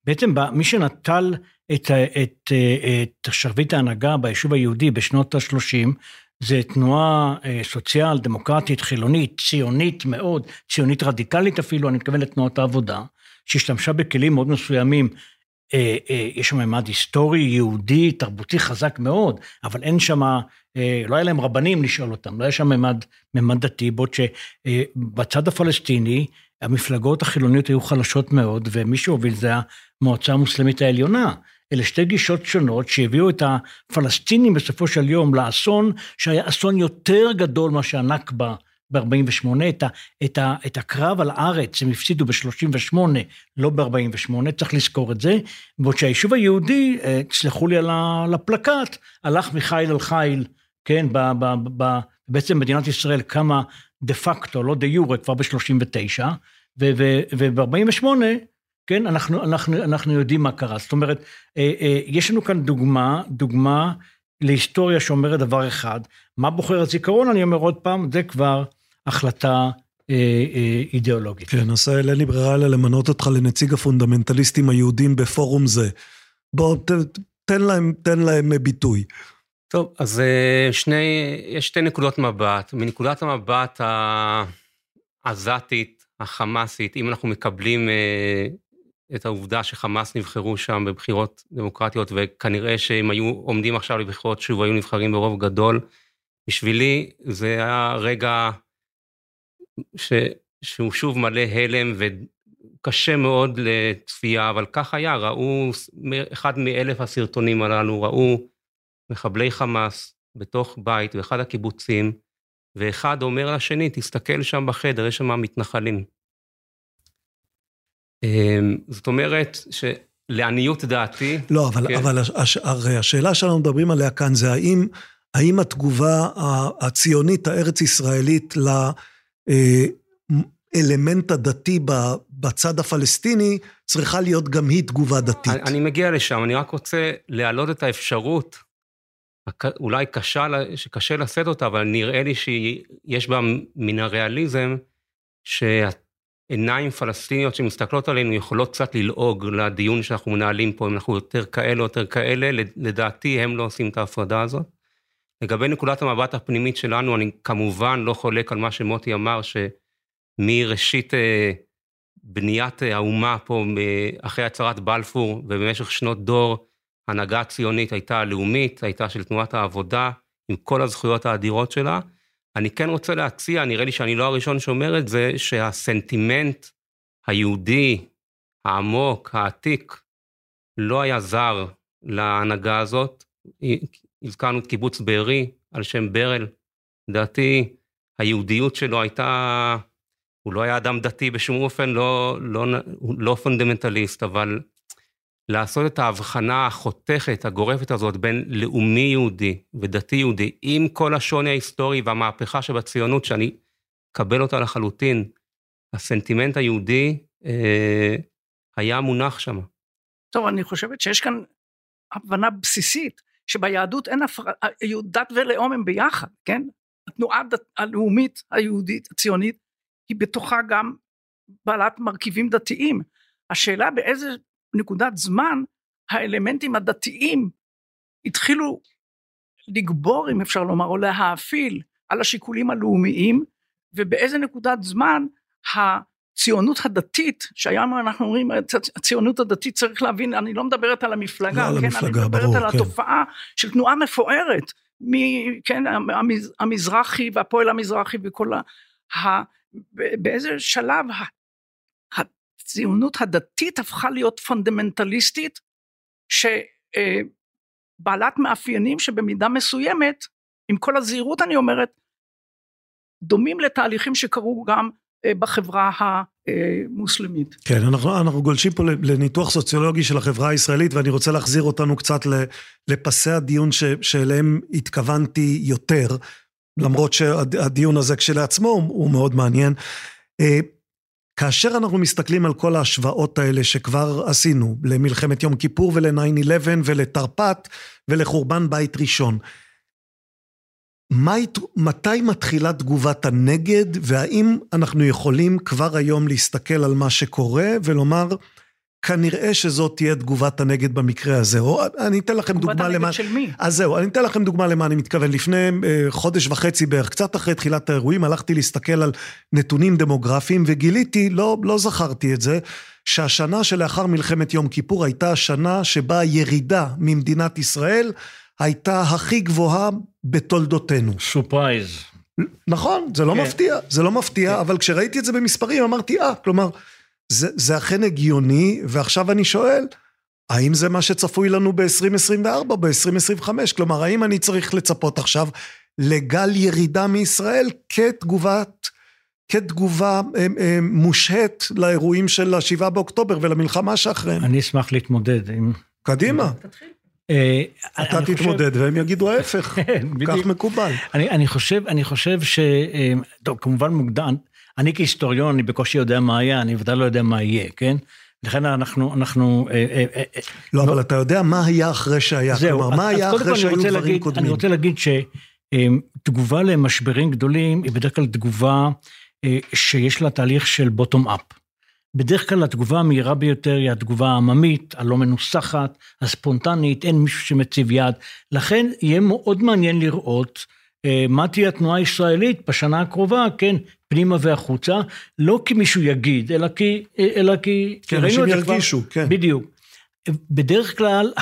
בעצם מי שנטל את, את, את שרביט ההנהגה ביישוב היהודי בשנות ה-30, זה תנועה אה, סוציאל דמוקרטית חילונית ציונית מאוד ציונית רדיקלית אפילו אני מתכוון לתנועת העבודה שהשתמשה בכלים מאוד מסוימים. אה, אה, יש שם ממד היסטורי יהודי תרבותי חזק מאוד אבל אין שם לא היה להם רבנים לשאול אותם לא היה שם ממד ממד דתי בעוד שבצד הפלסטיני המפלגות החילוניות היו חלשות מאוד ומי שהוביל זה המועצה המוסלמית העליונה אלה שתי גישות שונות שהביאו את הפלסטינים בסופו של יום לאסון, שהיה אסון יותר גדול מאשר הנכבה ב-48, את, את, את הקרב על הארץ הם הפסידו ב-38, לא ב-48, צריך לזכור את זה, בעוד שהיישוב היהודי, אה, תסלחו לי על הפלקט, הלך מחיל אל חיל, כן, ב, ב, ב, בעצם מדינת ישראל קמה דה פקטו, לא דה יורה, כבר ב-39, וב-48, כן, אנחנו, אנחנו, אנחנו יודעים מה קרה. זאת אומרת, אה, אה, יש לנו כאן דוגמה, דוגמה להיסטוריה שאומרת דבר אחד. מה בוחר הזיכרון, אני אומר עוד פעם, זה כבר החלטה אה, אה, אידיאולוגית. כן, אז אין לי ברירה אלא למנות אותך לנציג הפונדמנטליסטים היהודים בפורום זה. בוא, ת, תן להם, תן להם ביטוי. טוב, אז אה, שני, יש שתי נקודות מבט. מנקודת המבט העזתית, החמאסית, אם אנחנו מקבלים אה, את העובדה שחמאס נבחרו שם בבחירות דמוקרטיות, וכנראה שהם היו עומדים עכשיו לבחירות שוב היו נבחרים ברוב גדול, בשבילי זה היה רגע ש, שהוא שוב מלא הלם וקשה מאוד לצפייה, אבל כך היה, ראו, אחד מאלף הסרטונים הללו, ראו מחבלי חמאס בתוך בית באחד הקיבוצים, ואחד אומר לשני, תסתכל שם בחדר, יש שם מתנחלים. אמ, זאת אומרת שלעניות דעתי... לא, אבל, כן. אבל הש, הרי השאלה שאנחנו מדברים עליה כאן זה האם, האם התגובה הציונית הארץ-ישראלית לאלמנט הדתי בצד הפלסטיני צריכה להיות גם היא תגובה דתית. אני, אני מגיע לשם, אני רק רוצה להעלות את האפשרות, אולי קשה, שקשה לשאת אותה, אבל נראה לי שיש בה מן הריאליזם, שאת עיניים פלסטיניות שמסתכלות עלינו יכולות קצת ללעוג לדיון שאנחנו מנהלים פה, אם אנחנו יותר כאלה או יותר כאלה, לדעתי הם לא עושים את ההפרדה הזאת. לגבי נקודת המבט הפנימית שלנו, אני כמובן לא חולק על מה שמוטי אמר, שמראשית אה, בניית אה, האומה פה, אחרי הצהרת בלפור ובמשך שנות דור, ההנהגה הציונית הייתה לאומית, הייתה של תנועת העבודה, עם כל הזכויות האדירות שלה. אני כן רוצה להציע, נראה לי שאני לא הראשון שאומר את זה, שהסנטימנט היהודי, העמוק, העתיק, לא היה זר להנהגה הזאת. הזכרנו את קיבוץ בארי על שם ברל. לדעתי, היהודיות שלו הייתה, הוא לא היה אדם דתי בשום אופן, לא, לא, לא פונדמנטליסט, אבל לעשות את ההבחנה החותכת, הגורפת הזאת, בין לאומי יהודי ודתי יהודי, עם כל השוני ההיסטורי והמהפכה שבציונות, שאני אקבל אותה לחלוטין, הסנטימנט היהודי אה, היה מונח שם. טוב, אני חושבת שיש כאן הבנה בסיסית, שביהדות אין הפרדה, דת ולאום הם ביחד, כן? התנועה הלאומית היהודית, הציונית, היא בתוכה גם בעלת מרכיבים דתיים. השאלה באיזה נקודת זמן האלמנטים הדתיים התחילו לגבור אם אפשר לומר או להאפיל על השיקולים הלאומיים ובאיזה נקודת זמן הציונות הדתית שהיום אנחנו אומרים הציונות הדתית צריך להבין אני לא מדברת על המפלגה, לא כן, המפלגה אני מדברת ברור, על כן. התופעה של תנועה מפוארת מ, כן, המז, המזרחי והפועל המזרחי וכל ה... ה באיזה שלב הציונות הדתית הפכה להיות פונדמנטליסטית שבעלת מאפיינים שבמידה מסוימת עם כל הזהירות אני אומרת דומים לתהליכים שקרו גם אה, בחברה המוסלמית. כן, אנחנו, אנחנו גולשים פה לניתוח סוציולוגי של החברה הישראלית ואני רוצה להחזיר אותנו קצת לפסי הדיון ש, שאליהם התכוונתי יותר, למרות שהדיון הזה כשלעצמו הוא מאוד מעניין. כאשר אנחנו מסתכלים על כל ההשוואות האלה שכבר עשינו, למלחמת יום כיפור ול-9-11 ולתרפ"ט ולחורבן בית ראשון, מתי מתחילה תגובת הנגד, והאם אנחנו יכולים כבר היום להסתכל על מה שקורה ולומר, כנראה שזאת תהיה תגובת הנגד במקרה הזה. או אני אתן לכם דוגמה למה... תגובת הנגד של מי? אז זהו, אני אתן לכם דוגמה למה אני מתכוון. לפני אה, חודש וחצי בערך, קצת אחרי תחילת האירועים, הלכתי להסתכל על נתונים דמוגרפיים וגיליתי, לא, לא זכרתי את זה, שהשנה שלאחר מלחמת יום כיפור הייתה השנה שבה הירידה ממדינת ישראל הייתה הכי גבוהה בתולדותינו. Surprise. נכון, זה לא כן. מפתיע, זה לא מפתיע, כן. אבל כשראיתי את זה במספרים אמרתי, אה, כלומר... זה, זה אכן הגיוני, ועכשיו אני שואל, האם זה מה שצפוי לנו ב-2024, ב-2025? כלומר, האם אני צריך לצפות עכשיו לגל ירידה מישראל כתגובת, כתגובה אה, אה, מושהית לאירועים של השבעה באוקטובר ולמלחמה שאחריהם. אני אשמח להתמודד עם... קדימה. אה, אתה חושב- תתמודד והם יגידו ההפך, כך. מקובל. אני, אני חושב, אני חושב ש... טוב, כמובן מוקדם, אני כהיסטוריון, אני בקושי יודע מה היה, אני ודאי לא יודע מה יהיה, כן? לכן אנחנו, אנחנו... אה, אה, אה, אה, לא, אבל אתה יודע מה היה אחרי שהיה, זהו, כלומר, מה היה אחרי שהיו דברים קודמים. אני רוצה להגיד שתגובה למשברים גדולים היא בדרך כלל תגובה שיש לה תהליך של בוטום אפ. בדרך כלל התגובה המהירה ביותר היא התגובה העממית, הלא מנוסחת, הספונטנית, אין מישהו שמציב יד. לכן יהיה מאוד מעניין לראות מה תהיה התנועה הישראלית בשנה הקרובה, כן, פנימה והחוצה, לא כי מישהו יגיד, אלא כי... אלא כי... אנשים זה כבר- ירגישו, כן. בדיוק. בדרך כלל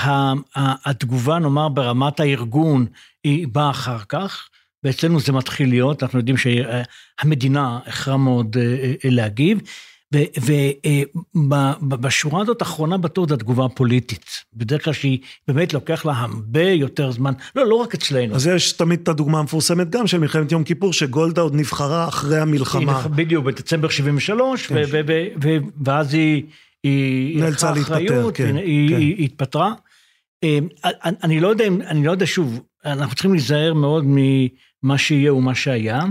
התגובה, נאמר, ברמת הארגון, היא באה אחר כך, ואצלנו זה מתחיל להיות, אנחנו יודעים שהמדינה איחרה מאוד אה, אה, להגיב, ובשורה הזאת האחרונה בתור זה התגובה הפוליטית. בדרך כלל שהיא באמת לוקח לה הרבה יותר זמן, לא, לא רק אצלנו. אז יש תמיד את הדוגמה המפורסמת גם של מלחמת יום כיפור, שגולדה עוד נבחרה אחרי המלחמה. בדיוק, בדצמבר 73, ו- ו- ו- ו- ואז היא... היא נאלצה להתפטר, כן, היא, כן. היא התפטרה. אה, אני, אני לא יודע, אני לא יודע שוב, אנחנו צריכים להיזהר מאוד ממה שיהיה ומה שהיה,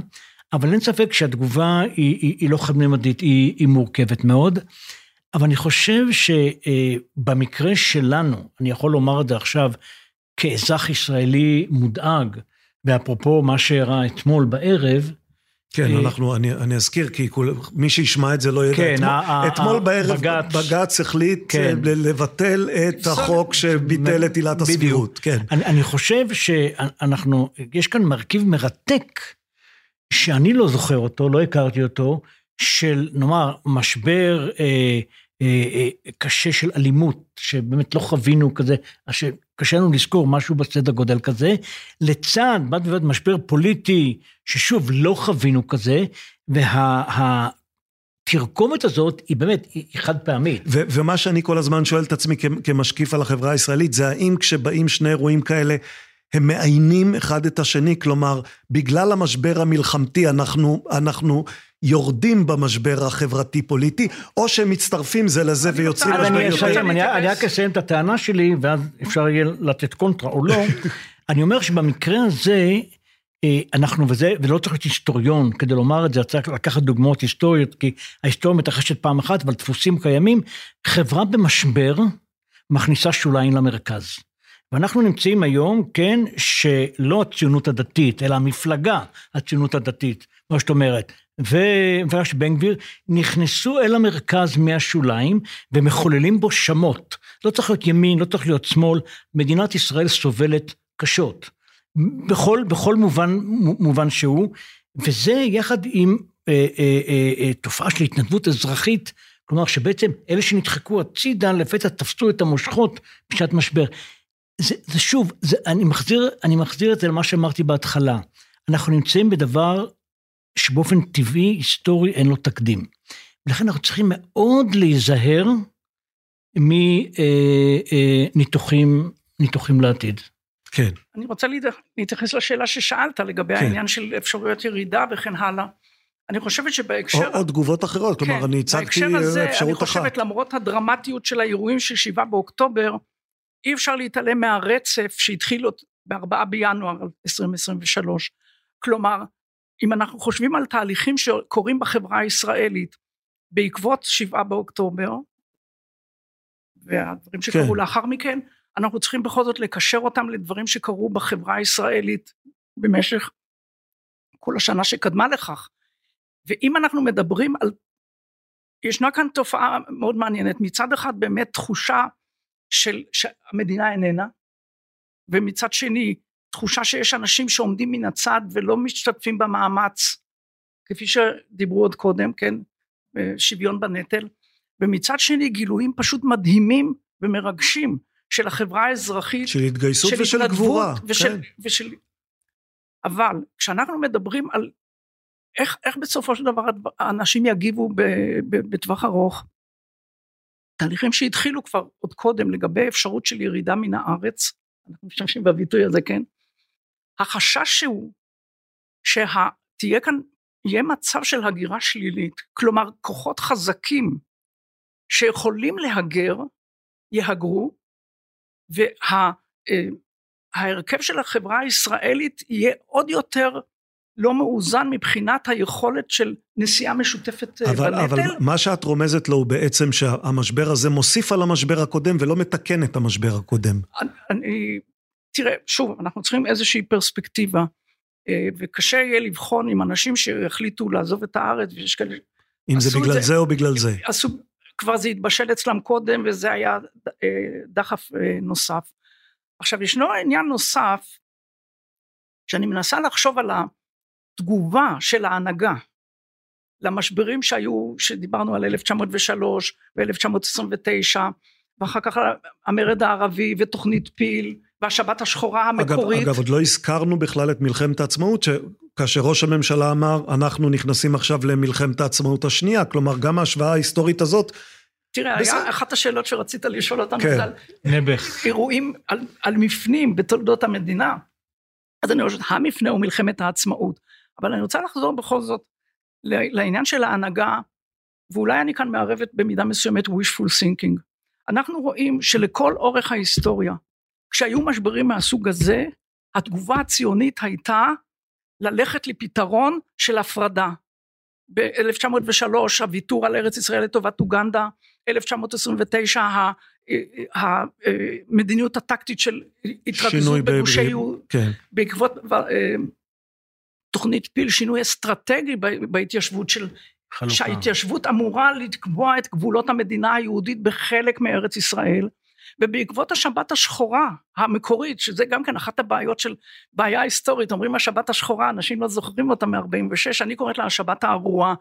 אבל אין ספק שהתגובה היא, היא, היא לא חד-ממדית, היא, היא מורכבת מאוד. אבל אני חושב שבמקרה שלנו, אני יכול לומר את זה עכשיו כאזרח ישראלי מודאג, ואפרופו מה שאירע אתמול בערב, כן, אה, אנחנו, אני, אני אזכיר, כי כול, מי שישמע את זה לא ידע. כן, אתמול, ה- ה- אתמול בערב בג"ץ- בג"ץ החליט כן. אה, לבטל את החוק שביטל את עילת. הסבירות. כן. אני, אני חושב שאנחנו, יש כאן מרכיב מרתק, שאני לא זוכר אותו, לא הכרתי אותו, של נאמר משבר אה, אה, אה, קשה של אלימות, שבאמת לא חווינו כזה, שקשה לנו לזכור משהו בסדר גודל כזה, לצד בד בבד משבר פוליטי, ששוב, לא חווינו כזה, והתרכובת הזאת היא באמת, היא חד פעמית. ו- ומה שאני כל הזמן שואל את עצמי כ- כמשקיף על החברה הישראלית, זה האם כשבאים שני אירועים כאלה, הם מאיינים אחד את השני, כלומר, בגלל המשבר המלחמתי אנחנו, אנחנו יורדים במשבר החברתי-פוליטי, או שהם מצטרפים זה לזה ויוצאים אז משבר אני יותר. אסיים, אני להתייחס. אני רק אסיים את הטענה שלי, ואז אפשר יהיה לתת קונטרה או לא. אני אומר שבמקרה הזה, אה, אנחנו, וזה, ולא צריך להיות היסטוריון כדי לומר את זה, צריך לקחת דוגמאות היסטוריות, כי ההיסטוריה מתרחשת פעם אחת, אבל דפוסים קיימים. חברה במשבר מכניסה שוליים למרכז. ואנחנו נמצאים היום, כן, שלא הציונות הדתית, אלא המפלגה הציונות הדתית, מה שאת אומרת, ומפלגה של בן גביר, נכנסו אל המרכז מהשוליים ומחוללים בו שמות. לא צריך להיות ימין, לא צריך להיות שמאל, מדינת ישראל סובלת קשות. בכל, בכל מובן, מובן שהוא, וזה יחד עם אה, אה, אה, אה, תופעה של התנדבות אזרחית, כלומר שבעצם אלה שנדחקו הצידה לפתע תפסו את המושכות בשעת משבר. זה, זה שוב, זה, אני, מחזיר, אני מחזיר את זה למה שאמרתי בהתחלה. אנחנו נמצאים בדבר שבאופן טבעי, היסטורי, אין לו תקדים. ולכן אנחנו צריכים מאוד להיזהר מניתוחים ניתוחים לעתיד. כן. אני רוצה להת- להתייחס לשאלה ששאלת לגבי כן. העניין של אפשרויות ירידה וכן הלאה. אני חושבת שבהקשר... או, או תגובות אחרות, כלומר, כן, אני הצגתי בהקשר הזה, אפשרות אני אחת. חושבת למרות הדרמטיות של האירועים של שבעה באוקטובר, אי אפשר להתעלם מהרצף שהתחיל עוד בארבעה בינואר 2023. כלומר, אם אנחנו חושבים על תהליכים שקורים בחברה הישראלית בעקבות שבעה באוקטובר, והדברים שקרו כן. לאחר מכן, אנחנו צריכים בכל זאת לקשר אותם לדברים שקרו בחברה הישראלית במשך כל השנה שקדמה לכך. ואם אנחנו מדברים על, ישנה כאן תופעה מאוד מעניינת, מצד אחד באמת תחושה של שהמדינה איננה, ומצד שני תחושה שיש אנשים שעומדים מן הצד ולא משתתפים במאמץ, כפי שדיברו עוד קודם, כן, שוויון בנטל, ומצד שני גילויים פשוט מדהימים ומרגשים של החברה האזרחית, של התגייסות של ושל גבורה. ושל, כן. ושל... אבל כשאנחנו מדברים על איך, איך בסופו של דבר האנשים יגיבו בטווח ארוך, תהליכים שהתחילו כבר עוד קודם לגבי אפשרות של ירידה מן הארץ, אנחנו משתמשים בביטוי הזה, כן? החשש שהוא שתהיה כאן, יהיה מצב של הגירה שלילית, כלומר כוחות חזקים שיכולים להגר, יהגרו, וההרכב וה, של החברה הישראלית יהיה עוד יותר לא מאוזן מבחינת היכולת של נסיעה משותפת אבל, בנטל. אבל מה שאת רומזת לו הוא בעצם שהמשבר הזה מוסיף על המשבר הקודם ולא מתקן את המשבר הקודם. אני, תראה, שוב, אנחנו צריכים איזושהי פרספקטיבה, וקשה יהיה לבחון עם אנשים שהחליטו לעזוב את הארץ, ויש כאלה... אם זה בגלל זה, זה או בגלל זה. עשו, כבר זה התבשל אצלם קודם, וזה היה דחף נוסף. עכשיו, ישנו עניין נוסף, שאני מנסה לחשוב על ה... תגובה של ההנהגה למשברים שהיו, שדיברנו על 1903 ו-1929, ואחר כך המרד הערבי ותוכנית פיל והשבת השחורה המקורית. אגב, אגב, עוד לא הזכרנו בכלל את מלחמת העצמאות, שכאשר ראש הממשלה אמר, אנחנו נכנסים עכשיו למלחמת העצמאות השנייה, כלומר, גם ההשוואה ההיסטורית הזאת, תראה, בסדר. היה אחת השאלות שרצית לשאול אותנו, כן. על נעבך. אירועים, על, על מפנים בתולדות המדינה. אז אני חושבת, המפנה הוא מלחמת העצמאות. אבל אני רוצה לחזור בכל זאת לעניין של ההנהגה, ואולי אני כאן מערבת במידה מסוימת wishful thinking. אנחנו רואים שלכל אורך ההיסטוריה, כשהיו משברים מהסוג הזה, התגובה הציונית הייתה ללכת לפתרון של הפרדה. ב-1903 הוויתור על ארץ ישראל לטובת אוגנדה, 1929 המדיניות הטקטית של התרכזות בגושי כן. בעקבות תוכנית פיל שינוי אסטרטגי בהתיישבות של חלוקה. שההתיישבות אמורה לקבוע את גבולות המדינה היהודית בחלק מארץ ישראל ובעקבות השבת השחורה המקורית שזה גם כן אחת הבעיות של בעיה היסטורית אומרים השבת השחורה אנשים לא זוכרים אותה מ-46 אני קוראת לה השבת הארורה.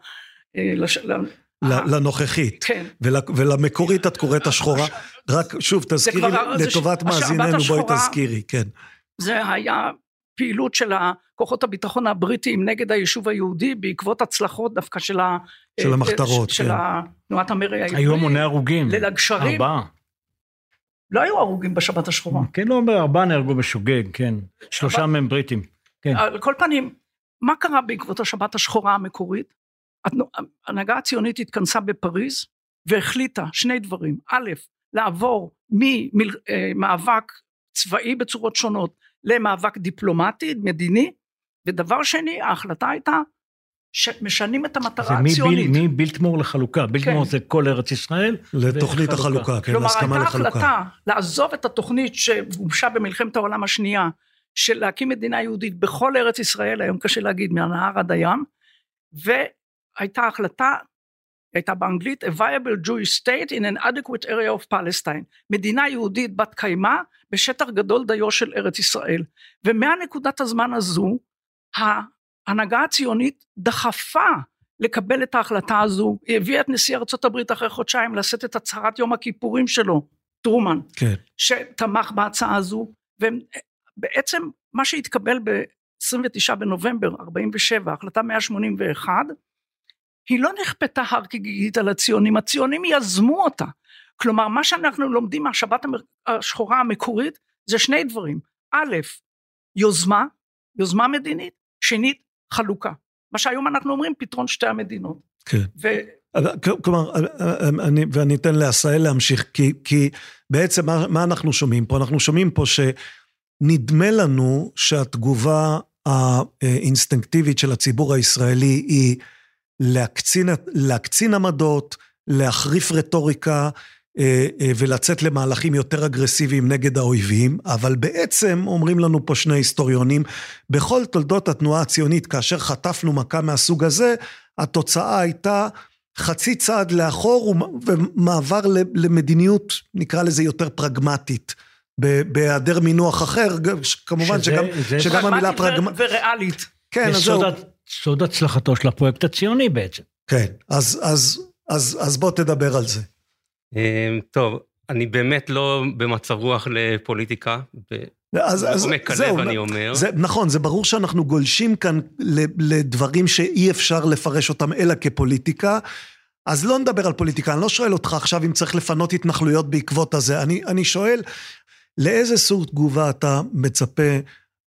אה, לש... לנוכחית, כן. ול, ולמקורית את קוראת השחורה, רק שוב תזכירי לטובת מאזיננו בואי תזכירי, כן. זה היה פעילות של כוחות הביטחון הבריטיים נגד היישוב היהודי בעקבות הצלחות דווקא של, ה, של המחתרות, של כן. תנועת המרי העברי. היו המוני הרוגים. ליל הגשרים. ארבעה. לא היו הרוגים בשבת השחורה. כן, לא, ארבעה נהרגו בשוגג, כן. שלושה מהם בריטים. כן. על כל פנים, מה קרה בעקבות השבת השחורה המקורית? ההנהגה הציונית התכנסה בפריז והחליטה שני דברים. א', לעבור ממאבק צבאי בצורות שונות למאבק דיפלומטי, מדיני, ודבר שני, ההחלטה הייתה שמשנים את המטרה הציונית. זה מבילטמור לחלוקה, בילטמור כן. זה כל ארץ ישראל. לתוכנית החלוקה, כן, להסכמה לחלוקה. כלומר, הייתה החלטה לעזוב את התוכנית שגובשה במלחמת העולם השנייה, של להקים מדינה יהודית בכל ארץ ישראל, היום קשה להגיד, מהנהר עד הים, והייתה החלטה, הייתה באנגלית, a viable Jewish state in an adequate area of Palestine, מדינה יהודית בת קיימא בשטח גדול דיו של ארץ ישראל. ומהנקודת הזמן הזו, ההנהגה הציונית דחפה לקבל את ההחלטה הזו, היא הביאה את נשיא ארצות הברית אחרי חודשיים לשאת את הצהרת יום הכיפורים שלו, טרומן, כן. שתמך בהצעה הזו, ובעצם מה שהתקבל ב-29 בנובמבר 47, החלטה 181, היא לא נכפתה הר כגיגית על הציונים, הציונים יזמו אותה. כלומר, מה שאנחנו לומדים מהשבת השחורה המקורית זה שני דברים. א', יוזמה, יוזמה מדינית, שנית, חלוקה. מה שהיום אנחנו אומרים, פתרון שתי המדינות. כן. ו... כלומר, אני, ואני אתן לעשהאל להמשיך, כי, כי בעצם מה, מה אנחנו שומעים פה? אנחנו שומעים פה שנדמה לנו שהתגובה האינסטינקטיבית של הציבור הישראלי היא להקצין, להקצין עמדות, להחריף רטוריקה, אה, אה, ולצאת למהלכים יותר אגרסיביים נגד האויבים, אבל בעצם, אומרים לנו פה שני היסטוריונים, בכל תולדות התנועה הציונית, כאשר חטפנו מכה מהסוג הזה, התוצאה הייתה חצי צעד לאחור ומעבר למדיניות, נקרא לזה יותר פרגמטית. בהיעדר מינוח אחר, כמובן שזה, שגם, זה שגם המילה פרגמטית. וריאלית. כן, אז זהו. סוד הצלחתו של הפרויקט הציוני בעצם. כן, אז, אז, אז, אז בוא תדבר על זה. אמ, טוב, אני באמת לא במצב רוח לפוליטיקה. אז, אז זהו, אני אומר. זה, נכון, זה ברור שאנחנו גולשים כאן לדברים שאי אפשר לפרש אותם אלא כפוליטיקה. אז לא נדבר על פוליטיקה, אני לא שואל אותך עכשיו אם צריך לפנות התנחלויות בעקבות הזה, אני, אני שואל, לאיזה סוג תגובה אתה מצפה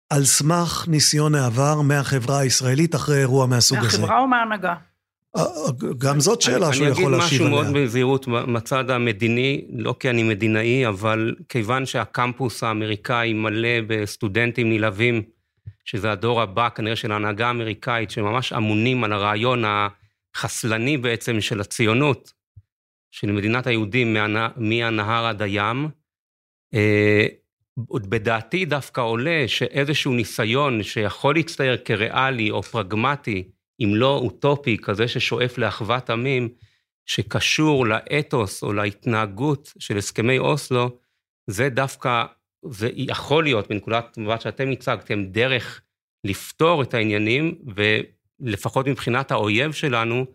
על סמך ניסיון העבר מהחברה הישראלית אחרי אירוע מהסוג הזה? מהחברה או מההנהגה? אה, גם זאת שאלה שהוא יכול להשיב עליה. אני אגיד משהו מאוד בזהירות מצד המדיני, לא כי אני מדינאי, אבל כיוון שהקמפוס האמריקאי מלא בסטודנטים נלהבים, שזה הדור הבא כנראה של ההנהגה האמריקאית, שממש אמונים על הרעיון החסלני בעצם של הציונות, של מדינת היהודים מהנהר עד הים, אה, בדעתי דווקא עולה שאיזשהו ניסיון שיכול להצטייר כריאלי או פרגמטי, אם לא אוטופי, כזה ששואף לאחוות עמים, שקשור לאתוס או להתנהגות של הסכמי אוסלו, זה דווקא, זה יכול להיות, מנקודת מבט שאתם הצגתם, דרך לפתור את העניינים, ולפחות מבחינת האויב שלנו,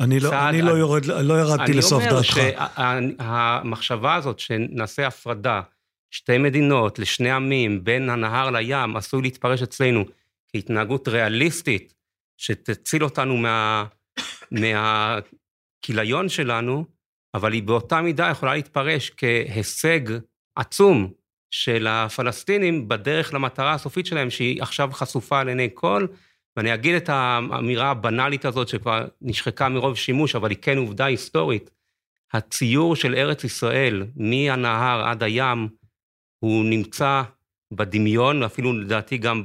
אני לא, אני לא, יורד, לא ירדתי לסוף דעתך. אני אומר שהמחשבה הזאת שנעשה הפרדה, שתי מדינות לשני עמים, בין הנהר לים, עשוי להתפרש אצלנו כהתנהגות ריאליסטית, שתציל אותנו מה, מהכיליון שלנו, אבל היא באותה מידה יכולה להתפרש כהישג עצום של הפלסטינים בדרך למטרה הסופית שלהם, שהיא עכשיו חשופה לעיני כל. ואני אגיד את האמירה הבנאלית הזאת, שכבר נשחקה מרוב שימוש, אבל היא כן עובדה היסטורית. הציור של ארץ ישראל, מהנהר עד הים, הוא נמצא בדמיון, אפילו לדעתי גם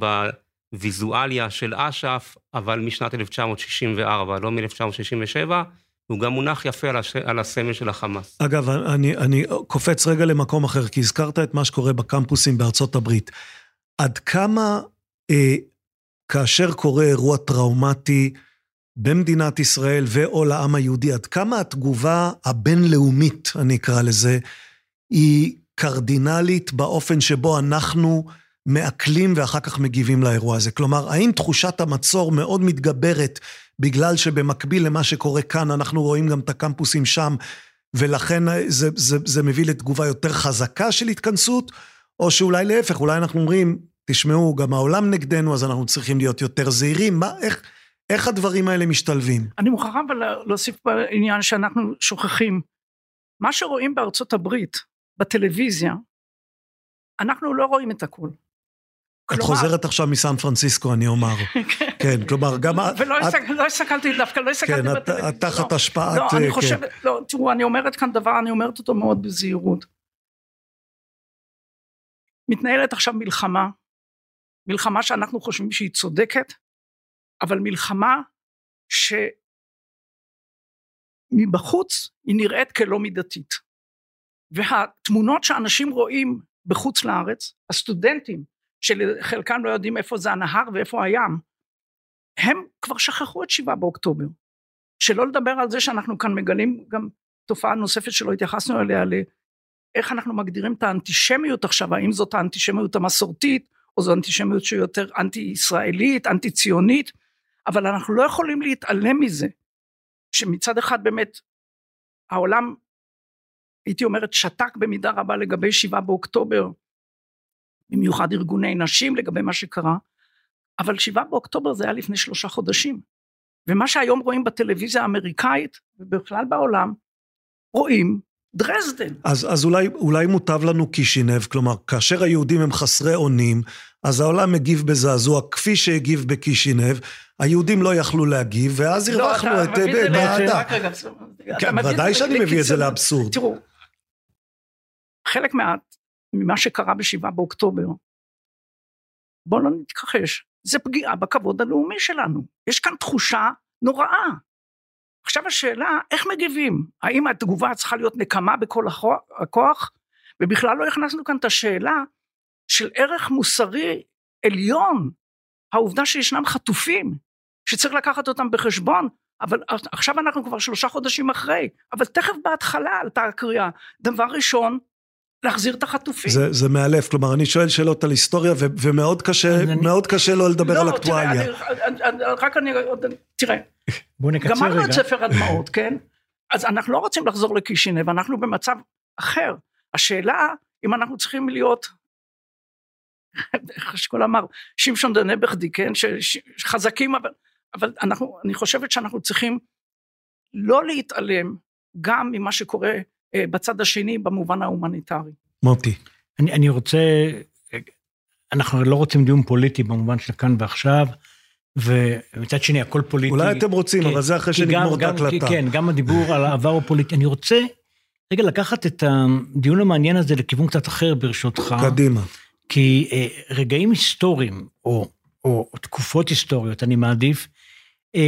בוויזואליה של אש"ף, אבל משנת 1964, לא מ-1967, הוא גם מונח יפה על, הש... על הסמל של החמאס. אגב, אני, אני קופץ רגע למקום אחר, כי הזכרת את מה שקורה בקמפוסים בארצות הברית. עד כמה, אה, כאשר קורה אירוע טראומטי במדינת ישראל ו/או לעם היהודי, עד כמה התגובה הבינלאומית, אני אקרא לזה, היא קרדינלית באופן שבו אנחנו מעכלים ואחר כך מגיבים לאירוע הזה. כלומר, האם תחושת המצור מאוד מתגברת בגלל שבמקביל למה שקורה כאן, אנחנו רואים גם את הקמפוסים שם, ולכן זה, זה, זה מביא לתגובה יותר חזקה של התכנסות, או שאולי להפך, אולי אנחנו אומרים, תשמעו, גם העולם נגדנו, אז אנחנו צריכים להיות יותר זהירים. מה, איך, איך הדברים האלה משתלבים? אני מוכרחה אבל להוסיף בעניין שאנחנו שוכחים. מה שרואים בארצות הברית, בטלוויזיה, אנחנו לא רואים את הכול. את כלומר... חוזרת עכשיו מסן פרנסיסקו, אני אומר. כן, כלומר, גם את... ולא את... לא הסתכלתי, דווקא לא הסתכלתי כן, בטלוויזיה. כן, את תחת לא, השפעת... לא, אני כן. חושבת, לא, תראו, אני אומרת כאן דבר, אני אומרת אותו מאוד בזהירות. מתנהלת עכשיו מלחמה, מלחמה שאנחנו חושבים שהיא צודקת, אבל מלחמה שמבחוץ היא נראית כלא מידתית. והתמונות שאנשים רואים בחוץ לארץ, הסטודנטים, שחלקם לא יודעים איפה זה הנהר ואיפה הים, הם כבר שכחו את שבעה באוקטובר. שלא לדבר על זה שאנחנו כאן מגלים גם תופעה נוספת שלא התייחסנו אליה, לאיך אנחנו מגדירים את האנטישמיות עכשיו, האם זאת האנטישמיות המסורתית, או זו אנטישמיות שהיא יותר אנטי ישראלית, אנטי ציונית, אבל אנחנו לא יכולים להתעלם מזה, שמצד אחד באמת העולם הייתי אומרת שתק במידה רבה לגבי שבעה באוקטובר, במיוחד ארגוני נשים לגבי מה שקרה, אבל שבעה באוקטובר זה היה לפני שלושה חודשים. ומה שהיום רואים בטלוויזיה האמריקאית ובכלל בעולם, רואים דרזדן. אז, אז אולי, אולי מוטב לנו קישינב, כלומר, כאשר היהודים הם חסרי אונים, אז העולם מגיב בזעזוע כפי שהגיב בקישינב, היהודים לא יכלו להגיב, ואז לא, הרווחנו לא, את... כן, ודאי שאני מביא את זה לאבסורד. תראו, חלק מה, ממה שקרה בשבעה באוקטובר, בואו לא נתכחש, זה פגיעה בכבוד הלאומי שלנו. יש כאן תחושה נוראה. עכשיו השאלה, איך מגיבים? האם התגובה צריכה להיות נקמה בכל הכוח? ובכלל לא הכנסנו כאן את השאלה של ערך מוסרי עליון, העובדה שישנם חטופים, שצריך לקחת אותם בחשבון, אבל עכשיו אנחנו כבר שלושה חודשים אחרי, אבל תכף בהתחלה עלתה הקריאה. דבר ראשון, להחזיר את החטופים. זה, זה מאלף, כלומר, אני שואל שאלות על היסטוריה, ו, ומאוד קשה, אני... מאוד קשה לא לדבר לא, על אקטואליה. תראה, אני, אני, רק אני, תראה, בוא נקצר רגע. גמרנו את ספר הדמעות, כן? אז אנחנו לא רוצים לחזור לקישינב, אנחנו במצב אחר. השאלה, אם אנחנו צריכים להיות, איך שכל אמר, שמשון דנבכדי, כן? שחזקים, אבל, אבל אנחנו, אני חושבת שאנחנו צריכים לא להתעלם גם ממה שקורה בצד השני במובן ההומניטרי. מוטי. אני, אני רוצה, אנחנו לא רוצים דיון פוליטי במובן של כאן ועכשיו, ומצד שני הכל פוליטי. אולי אתם רוצים, כן, אבל זה אחרי כי שנגמור את ההקלטה. כן, גם הדיבור על העבר הוא פוליטי. אני רוצה רגע לקחת את הדיון המעניין הזה לכיוון קצת אחר ברשותך. קדימה. כי אה, רגעים היסטוריים, או, או, או תקופות היסטוריות, אני מעדיף, אה,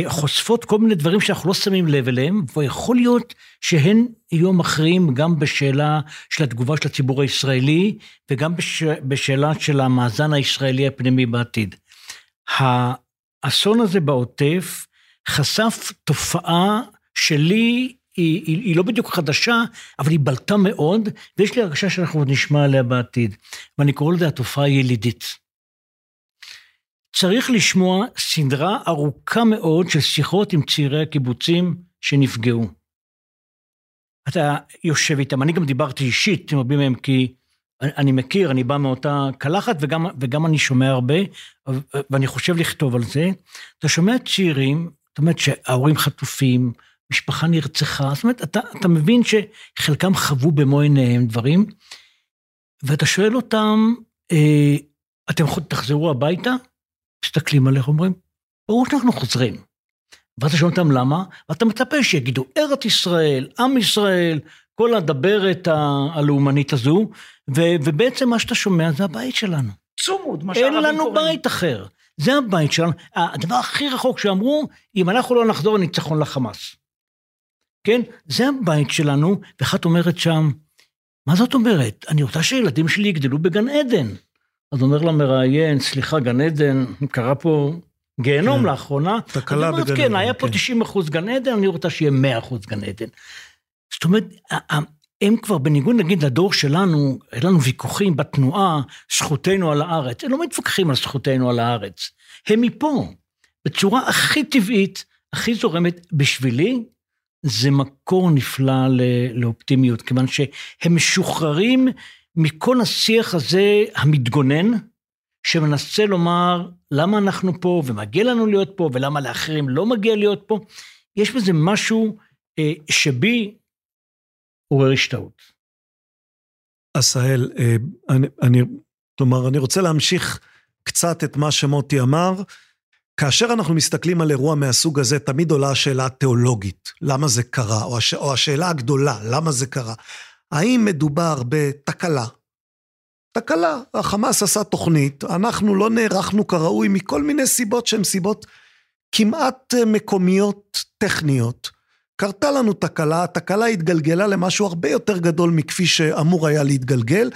חושפות כל מיני דברים שאנחנו לא שמים לב אליהם, ויכול להיות שהן יהיו מכריעים גם בשאלה של התגובה של הציבור הישראלי, וגם בש, בשאלה של המאזן הישראלי הפנימי בעתיד. האסון הזה בעוטף חשף תופעה שלי, היא, היא, היא לא בדיוק חדשה, אבל היא בלטה מאוד, ויש לי הרגשה שאנחנו עוד נשמע עליה בעתיד. ואני קורא לזה התופעה הילידית. צריך לשמוע סדרה ארוכה מאוד של שיחות עם צעירי הקיבוצים שנפגעו. אתה יושב איתם, אני גם דיברתי אישית עם רבים מהם, כי אני, מכיר, אני בא מאותה קלחת, וגם, וגם אני שומע הרבה, ואני חושב לכתוב על זה. אתה שומע צעירים, זאת אומרת שההורים חטופים, משפחה נרצחה, זאת אומרת, אתה, אתה מבין שחלקם חוו במו עיניהם דברים, ואתה שואל אותם, אה, אתם תחזרו הביתה? מסתכלים עליך, אומרים, ברור שאנחנו חוזרים. ואתה שואל אותם למה, ואתה מצפה שיגידו, ארץ ישראל, עם ישראל, כל הדברת הלאומנית הזו, ו- ובעצם מה שאתה שומע זה הבית שלנו. צומוד, מה אין שהערבים לנו קוראים. בית אחר. זה הבית שלנו. הדבר הכי רחוק שאמרו, אם אנחנו לא נחזור, ניצחון לחמאס. כן? זה הבית שלנו, ואחת אומרת שם, מה זאת אומרת? אני רוצה שהילדים שלי יגדלו בגן עדן. אז אומר למראיין, סליחה, גן עדן, קרה פה גיהנום כן. לאחרונה. תקלה בגן כן, עדן, היה פה כן. 90 אחוז גן עדן, אני רוצה שיהיה 100 אחוז גן עדן. זאת אומרת, הם כבר, בניגוד נגיד לדור שלנו, היה לנו ויכוחים בתנועה, זכותנו על הארץ. הם לא מתווכחים על זכותנו על הארץ. הם מפה, בצורה הכי טבעית, הכי זורמת. בשבילי, זה מקור נפלא לאופטימיות, כיוון שהם משוחררים מכל השיח הזה המתגונן, שמנסה לומר למה אנחנו פה ומגיע לנו להיות פה ולמה לאחרים לא מגיע להיות פה. יש בזה משהו אה, שבי עורר השתאות. עשהאל, אה, אני, אני, כלומר, אני רוצה להמשיך קצת את מה שמוטי אמר. כאשר אנחנו מסתכלים על אירוע מהסוג הזה, תמיד עולה השאלה התיאולוגית, למה זה קרה, או, הש, או השאלה הגדולה, למה זה קרה. האם מדובר בתקלה? תקלה, החמאס עשה תוכנית, אנחנו לא נערכנו כראוי מכל מיני סיבות שהן סיבות כמעט אה, מקומיות טכניות. קרתה לנו תקלה, התקלה התגלגלה למשהו הרבה יותר גדול מכפי שאמור היה להתגלגל,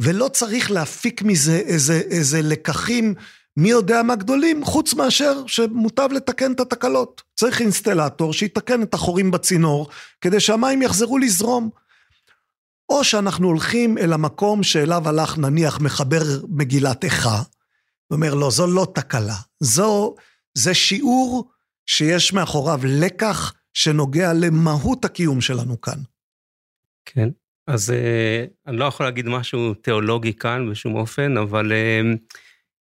ולא צריך להפיק מזה איזה, איזה לקחים מי יודע מה גדולים, חוץ מאשר שמוטב לתקן את התקלות. צריך אינסטלטור שיתקן את החורים בצינור, כדי שהמים יחזרו לזרום. או שאנחנו הולכים אל המקום שאליו הלך נניח מחבר מגילת איכה, ואומר לא, זו לא תקלה, זו, זה שיעור שיש מאחוריו לקח שנוגע למהות הקיום שלנו כאן. כן, אז אה, אני לא יכול להגיד משהו תיאולוגי כאן בשום אופן, אבל... אה,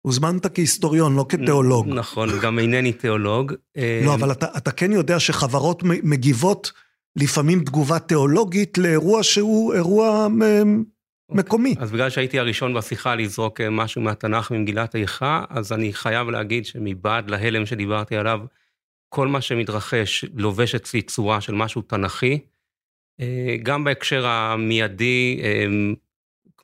הוזמנת כהיסטוריון, לא כתיאולוג. נכון, גם אינני תיאולוג. אה, לא, אבל אתה, אתה כן יודע שחברות מגיבות לפעמים תגובה תיאולוגית לאירוע שהוא אירוע מ- מקומי. אז בגלל שהייתי הראשון בשיחה לזרוק אה, משהו מהתנ"ך ממגילת איכה, אז אני חייב להגיד שמבעד להלם שדיברתי עליו, כל מה שמתרחש לובש אצלי צורה של משהו תנכי. אה, גם בהקשר המיידי, אה,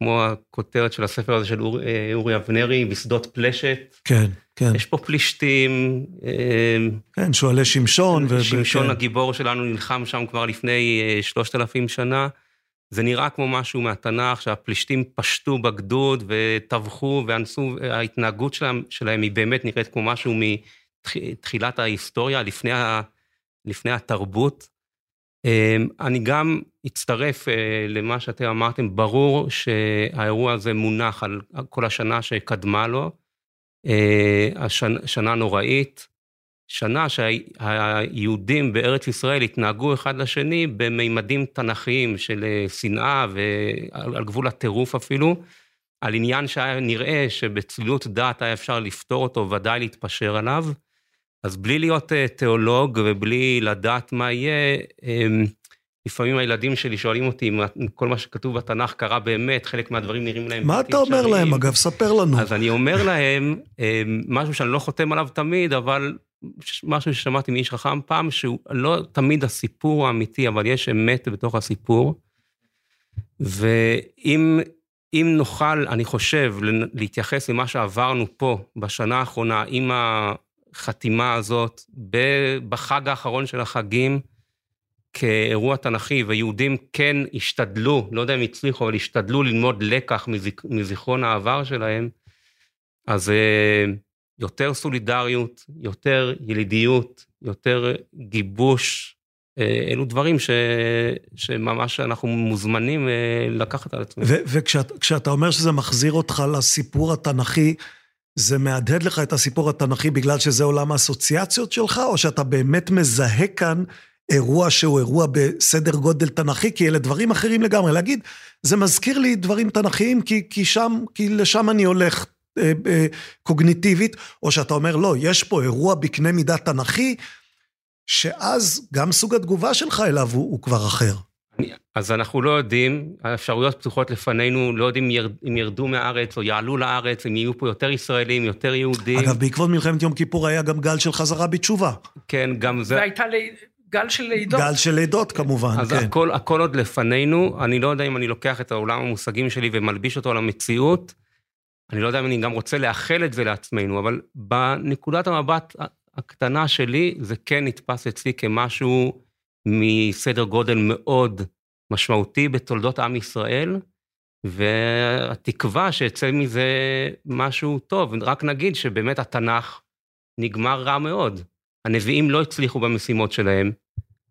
כמו הכותרת של הספר הזה של אור, אה, אורי אבנרי, בשדות פלשת. כן, כן. יש פה פלישתים. אה, כן, שועלי שמשון. ו- שמשון כן. הגיבור שלנו נלחם שם כבר לפני אה, שלושת אלפים שנה. זה נראה כמו משהו מהתנ"ך, שהפלישתים פשטו בגדוד וטבחו ואנסו, ההתנהגות שלהם, שלהם היא באמת נראית כמו משהו מתחילת ההיסטוריה, לפני, ה, לפני התרבות. אה, אני גם אצטרף אה, למה שאתם אמרתם, ברור שהאירוע הזה מונח על כל השנה שקדמה לו, אה, שנה נוראית, שנה שהיהודים בארץ ישראל התנהגו אחד לשני במימדים תנכיים של אה, שנאה ועל על גבול הטירוף אפילו, על עניין שהיה נראה שבצלילות דעת היה אפשר לפתור אותו, ודאי להתפשר עליו. אז בלי להיות אה, תיאולוג ובלי לדעת מה יהיה, אמ, לפעמים הילדים שלי שואלים אותי אם כל מה שכתוב בתנ"ך קרה באמת, חלק מהדברים נראים להם... מה אתה אומר להם, אגב? ספר לנו. אז אני אומר להם, אה, משהו שאני לא חותם עליו תמיד, אבל משהו ששמעתי מאיש חכם פעם, שהוא לא תמיד הסיפור האמיתי, אבל יש אמת בתוך הסיפור. ואם נוכל, אני חושב, להתייחס למה שעברנו פה בשנה האחרונה, עם החתימה הזאת, בחג האחרון של החגים, כאירוע תנכי, ויהודים כן השתדלו, לא יודע אם הצליחו, אבל השתדלו ללמוד לקח מזיכרון העבר שלהם, אז אה, יותר סולידריות, יותר ילידיות, יותר גיבוש, אה, אלו דברים ש, שממש אנחנו מוזמנים אה, לקחת על עצמנו. וכשאתה אומר שזה מחזיר אותך לסיפור התנ"כי, זה מהדהד לך את הסיפור התנ"כי בגלל שזה עולם האסוציאציות שלך, או שאתה באמת מזהה כאן אירוע שהוא אירוע בסדר גודל תנ"כי, כי אלה דברים אחרים לגמרי. להגיד, זה מזכיר לי דברים תנ"כיים, כי, כי שם, כי לשם אני הולך אה, אה, קוגניטיבית, או שאתה אומר, לא, יש פה אירוע בקנה מידה תנ"כי, שאז גם סוג התגובה שלך אליו הוא, הוא כבר אחר. אז אנחנו לא יודעים, האפשרויות פתוחות לפנינו, לא יודעים אם ירדו מהארץ או יעלו לארץ, אם יהיו פה יותר ישראלים, יותר יהודים. אגב, בעקבות מלחמת יום כיפור היה גם גל של חזרה בתשובה. כן, גם זה... והייתה לי... גל של לידות. גל של לידות כמובן, אז כן. אז הכל, הכל עוד לפנינו, אני לא יודע אם אני לוקח את העולם המושגים שלי ומלביש אותו על המציאות, אני לא יודע אם אני גם רוצה לאחל את זה לעצמנו, אבל בנקודת המבט הקטנה שלי, זה כן נתפס אצלי כמשהו מסדר גודל מאוד משמעותי בתולדות עם ישראל, והתקווה שיצא מזה משהו טוב. רק נגיד שבאמת התנ"ך נגמר רע מאוד. הנביאים לא הצליחו במשימות שלהם,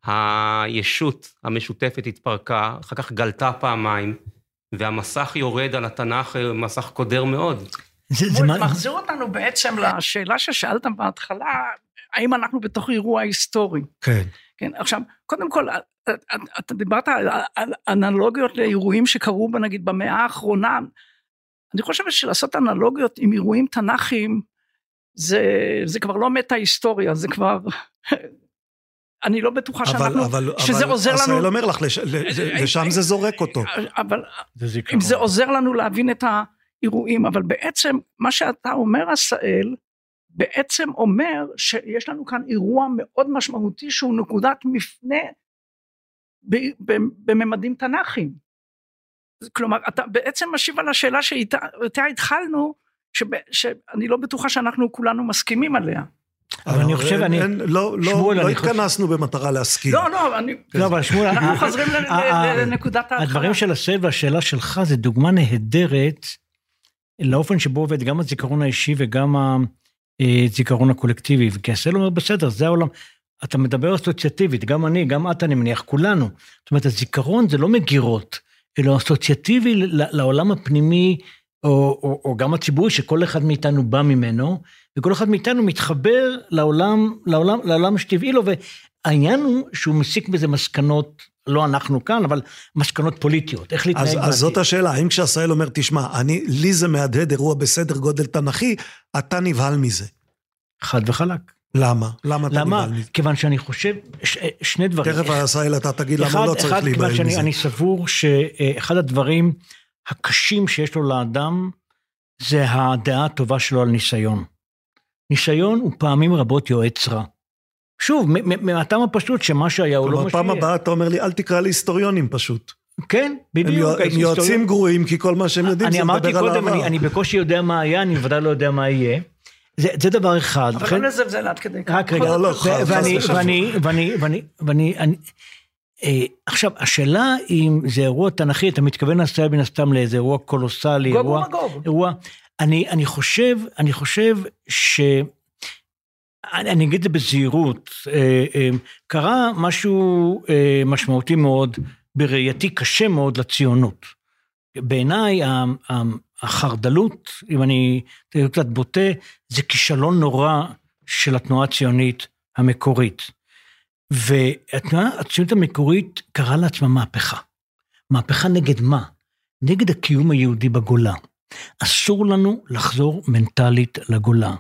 הישות המשותפת התפרקה, אחר כך גלתה פעמיים, והמסך יורד על התנ"ך, מסך קודר מאוד. זה, זה מחזיר אותנו בעצם לשאלה ששאלת בהתחלה, האם אנחנו בתוך אירוע היסטורי. כן. כן, עכשיו, קודם כל, אתה דיברת על, על אנלוגיות לאירועים שקרו, נגיד, במאה האחרונה. אני חושבת שלעשות אנלוגיות עם אירועים תנ"כיים, זה, זה כבר לא מטה היסטוריה, זה כבר... אני לא בטוחה שאנחנו, אבל, שזה אבל עוזר לנו... עשאל אומר לך, לש, לשם זה זורק אותו. אבל זה אם זה עוזר לנו להבין את האירועים, אבל בעצם מה שאתה אומר עשאל, בעצם אומר שיש לנו כאן אירוע מאוד משמעותי שהוא נקודת מפנה בממדים תנ"כיים. כלומר, אתה בעצם משיב על השאלה שאיתה התחלנו, שאני לא בטוחה שאנחנו כולנו מסכימים עליה. אבל אני חושב, אני... לא, לא, לא התכנסנו במטרה להסכים. לא, לא, אני... לא, אבל שמואל... אנחנו חוזרים לנקודת ההתחלה. הדברים של הסל והשאלה שלך זה דוגמה נהדרת לאופן שבו עובד גם הזיכרון האישי וגם הזיכרון הקולקטיבי. כי הסל אומר, בסדר, זה העולם. אתה מדבר אסוציאטיבית, גם אני, גם את, אני מניח, כולנו. זאת אומרת, הזיכרון זה לא מגירות, אלא אסוציאטיבי לעולם הפנימי או, או, או גם הציבורי שכל אחד מאיתנו בא ממנו, וכל אחד מאיתנו מתחבר לעולם, לעולם, לעולם שטבעי לו, והעניין הוא שהוא מסיק בזה מסקנות, לא אנחנו כאן, אבל מסקנות פוליטיות, איך להתנהג בעתיד. אז זאת השאלה, האם כשעשהאל אומר, תשמע, אני, לי זה מהדהד אירוע בסדר גודל תנכי, אתה נבהל מזה. חד וחלק. למה? למה אתה למה? נבהל מזה? כיוון שאני חושב, ש, שני דברים. תכף עשהאל אתה תגיד למה לא צריך להיבהל מזה. אחד, שאני סבור שאחד הדברים, הקשים שיש לו לאדם, זה הדעה הטובה שלו על ניסיון. ניסיון הוא פעמים רבות יועץ רע. שוב, מהטעם הפשוט שמה שהיה הוא לא מה שיהיה. כלומר, פעם הבאה אתה אומר לי, אל תקרא לי היסטוריונים פשוט. כן, בדיוק. הם, הם יועצים גרועים, כי כל מה שהם יודעים זה לדבר על העבר. אני אמרתי קודם, אני בקושי יודע מה היה, אני בוודאי לא יודע מה יהיה. זה, זה דבר אחד. אבל לא לזלזל עד כדי כך. רק רגע, לא, לא, ואני, ואני, ואני, ואני, ואני, אה, עכשיו, השאלה אם זה אירוע תנכי, אתה מתכוון לעשות מן הסתם לאיזה אירוע קולוסלי, גוב ומגוב. אירוע, אני, אני חושב, אני חושב ש... אני, אגיד את זה בזהירות, אה, אה, קרה משהו אה, משמעותי מאוד, בראייתי קשה מאוד לציונות. בעיניי החרדלות, אם אני אהיה קצת בוטה, זה כישלון נורא של התנועה הציונית המקורית. והתנועה הציונית המקורית קראה לעצמה מהפכה. מהפכה נגד מה? נגד הקיום היהודי בגולה. אסור לנו לחזור מנטלית לגולה.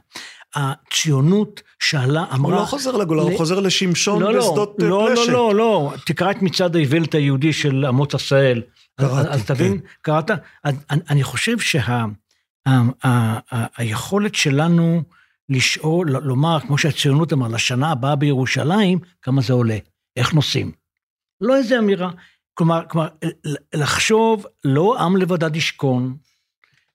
הציונות שאלה, אמרה... הוא לא חוזר לגולה, הוא חוזר לשמשון לא, לא, בשדות אה, לא, פלשת. לא, לא, לא, תקרא את מצעד האיוולת היהודי של אמוץ עשהאל. קראתי, אז תבין, כן. קראת? אז אני- חושב שהיכולת שלנו לשאול, ל- לומר, כמו שהציונות אמרה, לשנה הבאה בירושלים, כמה זה עולה, איך נוסעים. לא איזה אמירה. כלומר, כלומר, ל- לחשוב, לא עם לבדד ישכון,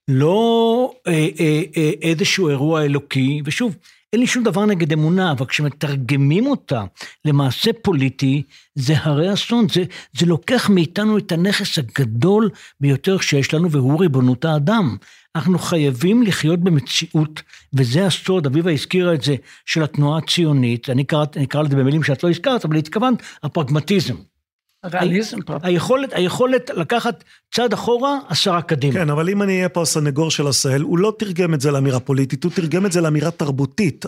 לא אה, אה, אה, איזשהו אירוע אלוקי, ושוב, אין לי שום דבר נגד אמונה, אבל כשמתרגמים אותה למעשה פוליטי, זה הרי אסון, זה, זה לוקח מאיתנו את הנכס הגדול ביותר שיש לנו, והוא ריבונות האדם. אנחנו חייבים לחיות במציאות, וזה הסוד, אביבה הזכירה את זה, של התנועה הציונית, אני קראת, אני אקרא לזה במילים שאת לא הזכרת, אבל התכוונת, הפרגמטיזם. ריאליזם פה. היכולת, היכולת לקחת צעד אחורה, עשרה קדימה. כן, אבל אם אני אהיה פה הסנגור של עשהאל, הוא לא תרגם את זה לאמירה פוליטית, הוא תרגם את זה לאמירה תרבותית.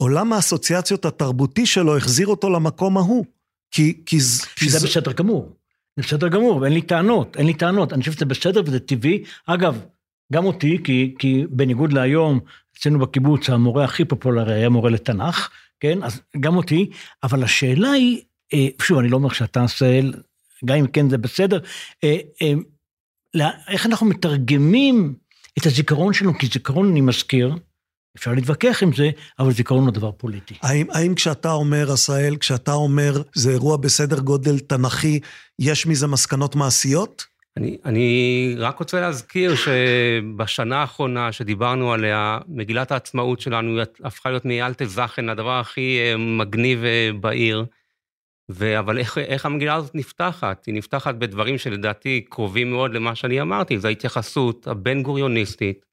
העולם האסוציאציות התרבותי שלו החזיר אותו למקום ההוא. כי, כי, כי שזה ז- בסדר גמור. זה בסדר גמור, ואין לי טענות, אין לי טענות. אני חושב שזה בסדר וזה טבעי. אגב, גם אותי, כי, כי בניגוד להיום, אצלנו בקיבוץ המורה הכי פופולרי היה מורה לתנ"ך, כן? אז גם אותי, אבל השאלה היא, שוב, אני לא אומר שאתה עשהאל, גם אם כן זה בסדר, אה, אה, איך אנחנו מתרגמים את הזיכרון שלנו, כי זיכרון, אני מזכיר, אפשר להתווכח עם זה, אבל זיכרון הוא דבר פוליטי. האם, האם כשאתה אומר, עשהאל, כשאתה אומר, זה אירוע בסדר גודל תנכי, יש מזה מסקנות מעשיות? אני, אני רק רוצה להזכיר שבשנה האחרונה שדיברנו עליה, מגילת העצמאות שלנו הפכה להיות מאלטה זכן, הדבר הכי אה, מגניב אה, בעיר. ו... אבל איך, איך המגילה הזאת נפתחת? היא נפתחת בדברים שלדעתי קרובים מאוד למה שאני אמרתי, זו ההתייחסות הבין גוריוניסטית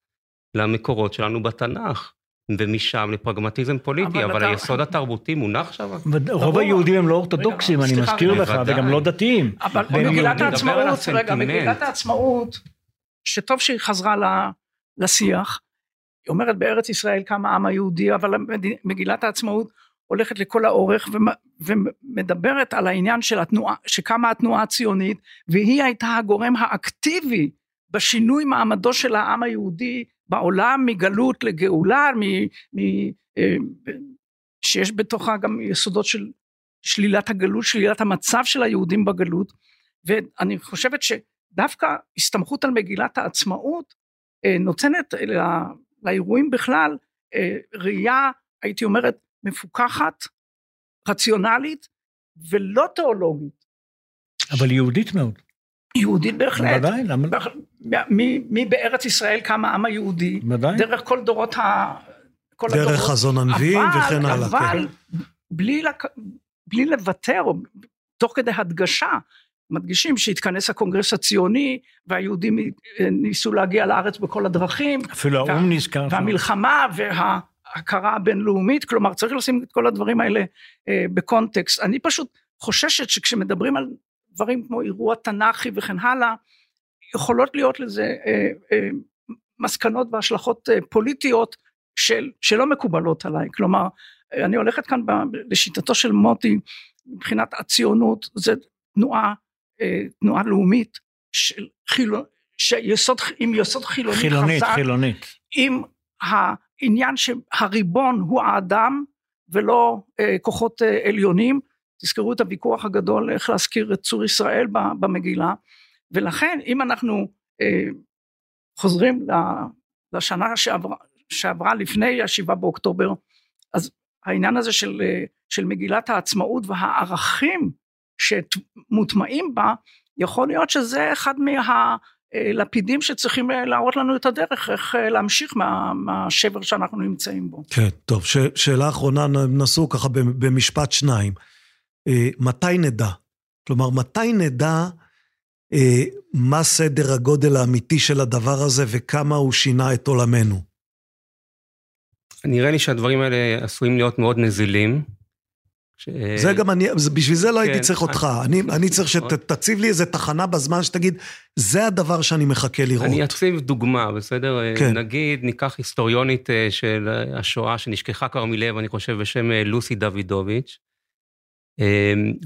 למקורות שלנו בתנ"ך, ומשם לפרגמטיזם פוליטי, אבל אבל, אתה- היסוד התרבותי מונח שם. רוב היהודים הם לא אורתודוקסים, אני סליחה, מזכיר לך. וגם לא דתיים. אבל והם מגילת יהודים. נדבר על העצמאות, רגע, הסנטימנט. מגילת העצמאות, שטוב שהיא חזרה ל- לשיח, היא אומרת בארץ ישראל קם העם היהודי, אבל מגילת העצמאות הולכת לכל האורך ומ- ומדברת על העניין של התנועה, שקמה התנועה הציונית, והיא הייתה הגורם האקטיבי בשינוי מעמדו של העם היהודי בעולם מגלות לגאולה, מ, מ, אה, שיש בתוכה גם יסודות של שלילת הגלות, שלילת המצב של היהודים בגלות, ואני חושבת שדווקא הסתמכות על מגילת העצמאות אה, נותנת לא- לאירועים בכלל אה, ראייה, הייתי אומרת, מפוקחת, רציונלית ולא תיאולוגית, אבל יהודית מאוד. יהודית בהחלט. בוודאי, למה? לא? מ- מי בארץ ישראל קם העם היהודי, בוודאי. דרך כל דורות ה... כל דרך הדורות. חזון הנביאים וכן הלאה. כן. אבל בלי, לק... בלי לוותר, תוך כדי הדגשה, מדגישים שהתכנס הקונגרס הציוני והיהודים אה, ניסו להגיע לארץ בכל הדרכים, אפילו וה- האו"ם נזכר. והמלחמה וההכרה הבינלאומית, כלומר צריך לשים את כל הדברים האלה אה, בקונטקסט. אני פשוט חוששת שכשמדברים על דברים כמו אירוע תנ"כי וכן הלאה, יכולות להיות לזה אה, אה, מסקנות והשלכות אה, פוליטיות של, שלא מקובלות עליי. כלומר, אה, אני הולכת כאן ב, לשיטתו של מוטי, מבחינת הציונות, זה תנועה, אה, תנועה לאומית של חילון, שיסוד, עם יסוד חילוני חילונית, חזק, חילונית. עם העניין שהריבון הוא האדם ולא אה, כוחות אה, עליונים. תזכרו את הוויכוח הגדול איך להזכיר את צור ישראל במגילה, ולכן אם אנחנו אה, חוזרים לשנה שעברה, שעברה לפני השבעה באוקטובר, אז העניין הזה של, אה, של מגילת העצמאות והערכים שמוטמעים בה, יכול להיות שזה אחד מהלפידים שצריכים אה, להראות לנו את הדרך, איך אה, להמשיך מה, מהשבר שאנחנו נמצאים בו. כן, טוב, ש, שאלה אחרונה, נסו ככה במשפט שניים. אה, מתי נדע? כלומר, מתי נדע אה, מה סדר הגודל האמיתי של הדבר הזה וכמה הוא שינה את עולמנו? נראה לי שהדברים האלה עשויים להיות מאוד נזילים. ש... זה גם אני, בשביל זה לא הייתי כן, צריך אותך. אני- אני, צריך שתציב לי איזה תחנה בזמן שתגיד, זה הדבר שאני מחכה לראות. אני אציב דוגמה, בסדר? כן. נגיד, ניקח היסטוריונית אה, של השואה שנשכחה כבר מלב, אני חושב, בשם אה, לוסי דוידוביץ',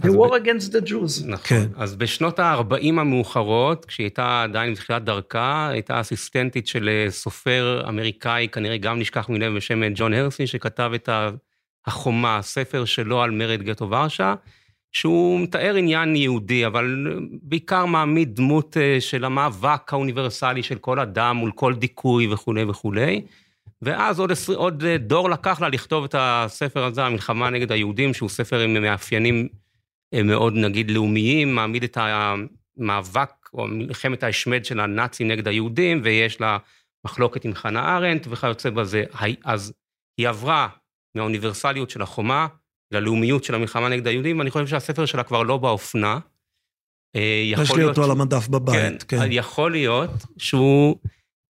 The war against the Jews. נכון. כן. אז בשנות ה-40 המאוחרות, כשהיא הייתה עדיין בתחילת דרכה, הייתה אסיסטנטית של אה, סופר אמריקאי, כנראה גם נשכח מלב בשם ג'ון הרסי, שכתב את ה- החומה, ספר שלו על מרד גטו ורשה, שהוא מתאר עניין יהודי, אבל בעיקר מעמיד דמות אה, של המאבק האוניברסלי של כל אדם מול כל דיכוי וכולי וכולי. ואז עוד, עשרי, עוד אה, דור לקח לה לכתוב את הספר הזה, המלחמה נגד היהודים, שהוא ספר עם מאפיינים אה, מאוד, נגיד, לאומיים, מעמיד את המאבק או מלחמת ההשמד של הנאצים נגד היהודים, ויש לה מחלוקת עם חנה ארנדט וכיוצא בזה. אז היא עברה מהאוניברסליות של החומה ללאומיות של המלחמה נגד היהודים, ואני חושב שהספר שלה כבר לא באופנה. אה, יש לי אותו על המדף בבית, כן. יכול להיות שהוא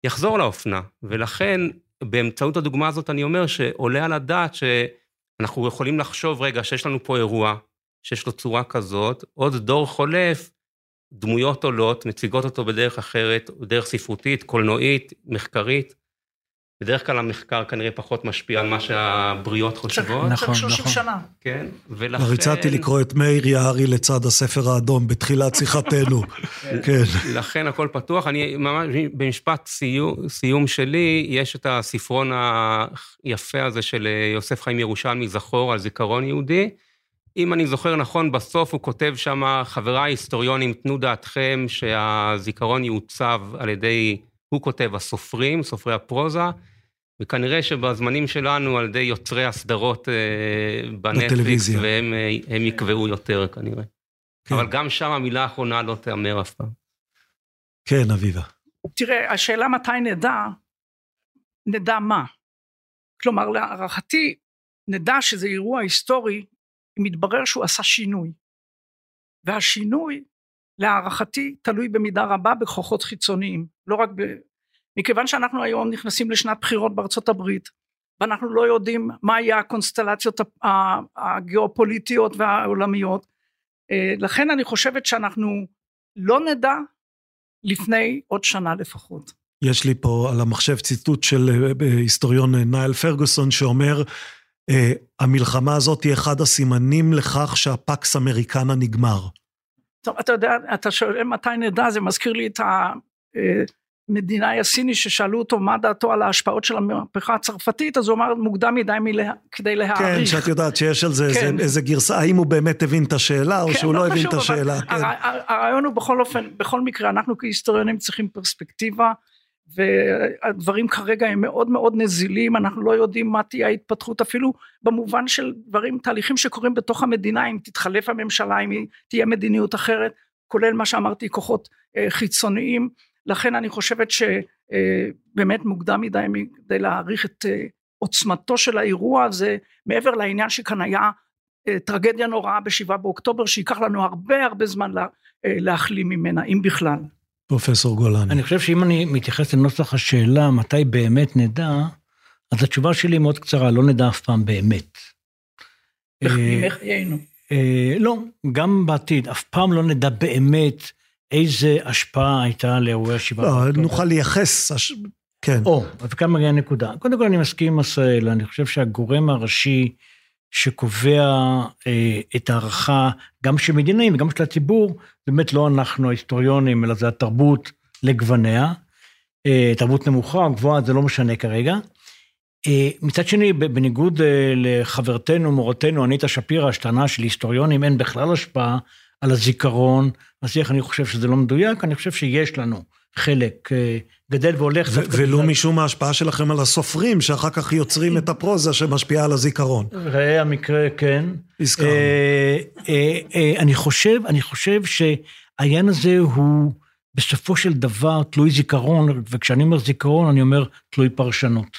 יחזור לאופנה, ולכן באמצעות הדוגמה הזאת אני אומר שעולה על הדעת שאנחנו יכולים לחשוב, רגע, שיש לנו פה אירוע, שיש לו צורה כזאת, עוד דור חולף, דמויות עולות, מציגות אותו בדרך אחרת, בדרך ספרותית, קולנועית, מחקרית. בדרך כלל המחקר כנראה פחות משפיע על מה שהבריות חושבות, צריך נכון, 30 נכון. שנה. כן? ולכן... כבר הצעתי לקרוא את מאיר יערי לצד הספר האדום בתחילת שיחתנו. כן. לכן הכל פתוח. אני ממש, במשפט סיום, סיום שלי, יש את הספרון היפה הזה של אה, יוסף חיים ירושלמי, זכור, על זיכרון יהודי. אם אני זוכר נכון, בסוף הוא כותב שם, חבריי ההיסטוריונים, תנו דעתכם שהזיכרון יעוצב על ידי, הוא כותב, הסופרים, סופרי הפרוזה, וכנראה שבזמנים שלנו, על ידי יוצרי הסדרות אה, בנטפליקס. והם אה, הם יקבעו יותר כנראה. כן. אבל גם שם המילה האחרונה לא תיאמר אף פעם. כן, אביבה. תראה, השאלה מתי נדע, נדע מה. כלומר, להערכתי, נדע שזה אירוע היסטורי, אם יתברר שהוא עשה שינוי. והשינוי, להערכתי, תלוי במידה רבה בכוחות חיצוניים, לא רק. מכיוון שאנחנו היום נכנסים לשנת בחירות בארצות הברית, ואנחנו לא יודעים מה יהיה הקונסטלציות ה- הגיאופוליטיות והעולמיות, אה, לכן אני חושבת שאנחנו לא נדע לפני עוד שנה לפחות. יש לי פה על המחשב ציטוט של אה, היסטוריון אה, נייל פרגוסון שאומר, המלחמה הזאת היא אחד הסימנים לכך שהפקס אמריקנה נגמר. טוב, אתה יודע, אתה שואל מתי נדע, זה מזכיר לי את המדינאי הסיני ששאלו אותו מה דעתו על ההשפעות של המהפכה הצרפתית, אז הוא אמר מוקדם מדי מלה, כדי להעריך. כן, שאת יודעת שיש על זה איזה- כן. איזה גרסה, האם הוא באמת הבין את השאלה או כן, שהוא לא הבין חשוב, את השאלה. כן. הר- הר- הרעיון הוא בכל אופן, בכל מקרה, אנחנו כהיסטוריונים צריכים פרספקטיבה, והדברים כרגע הם מאוד מאוד נזילים, אנחנו לא יודעים מה תהיה ההתפתחות אפילו במובן של דברים, תהליכים שקורים בתוך המדינה, אם תתחלף הממשלה, אם תהיה מדיניות אחרת, כולל מה שאמרתי, כוחות אה, חיצוניים, לכן אני חושבת שבאמת מוקדם מדי כדי להעריך את אה, עוצמתו של האירוע הזה, מעבר לעניין שכאן היה אה, טרגדיה נוראה בשבעה באוקטובר, שייקח לנו הרבה הרבה זמן לה, אה, להחלים ממנה, אם בכלל. פרופסור גולני. אני חושב שאם אני מתייחס לנוסח השאלה, מתי באמת נדע, אז התשובה שלי מאוד קצרה, לא נדע אף פעם באמת. אה, בימי חיינו. אה, לא, גם בעתיד, אף פעם לא נדע באמת איזה השפעה הייתה לאירועי השבעה. לא, באוקטובר. נוכל לייחס, הש- כן. או, וכאן מגיעה הנקודה. קודם כל אני מסכים עם עשהאל, אני חושב שהגורם הראשי שקובע אה, את הערכה, גם של מדינאים וגם של הציבור, באמת לא אנחנו ההיסטוריונים, אלא זה התרבות לגווניה. אה, תרבות נמוכה או גבוהה, זה לא משנה כרגע. אה, מצד שני, בניגוד אה, לחברתנו, מורתנו, אניטה שפירא, שטענה שלהיסטוריונים אין בכלל השפעה על הזיכרון, אז איך אני חושב שזה לא מדויק? אני חושב שיש לנו חלק אה, גדל והולך. ו- ולו בגלל- משום ההשפעה שלכם על הסופרים, שאחר כך יוצרים את הפרוזה שמשפיעה על הזיכרון. ראה המקרה, כן. הזכרנו. אה, אה, אה, אני חושב, אני חושב שהעניין הזה הוא בסופו של דבר תלוי זיכרון, וכשאני אומר זיכרון אני אומר תלוי פרשנות.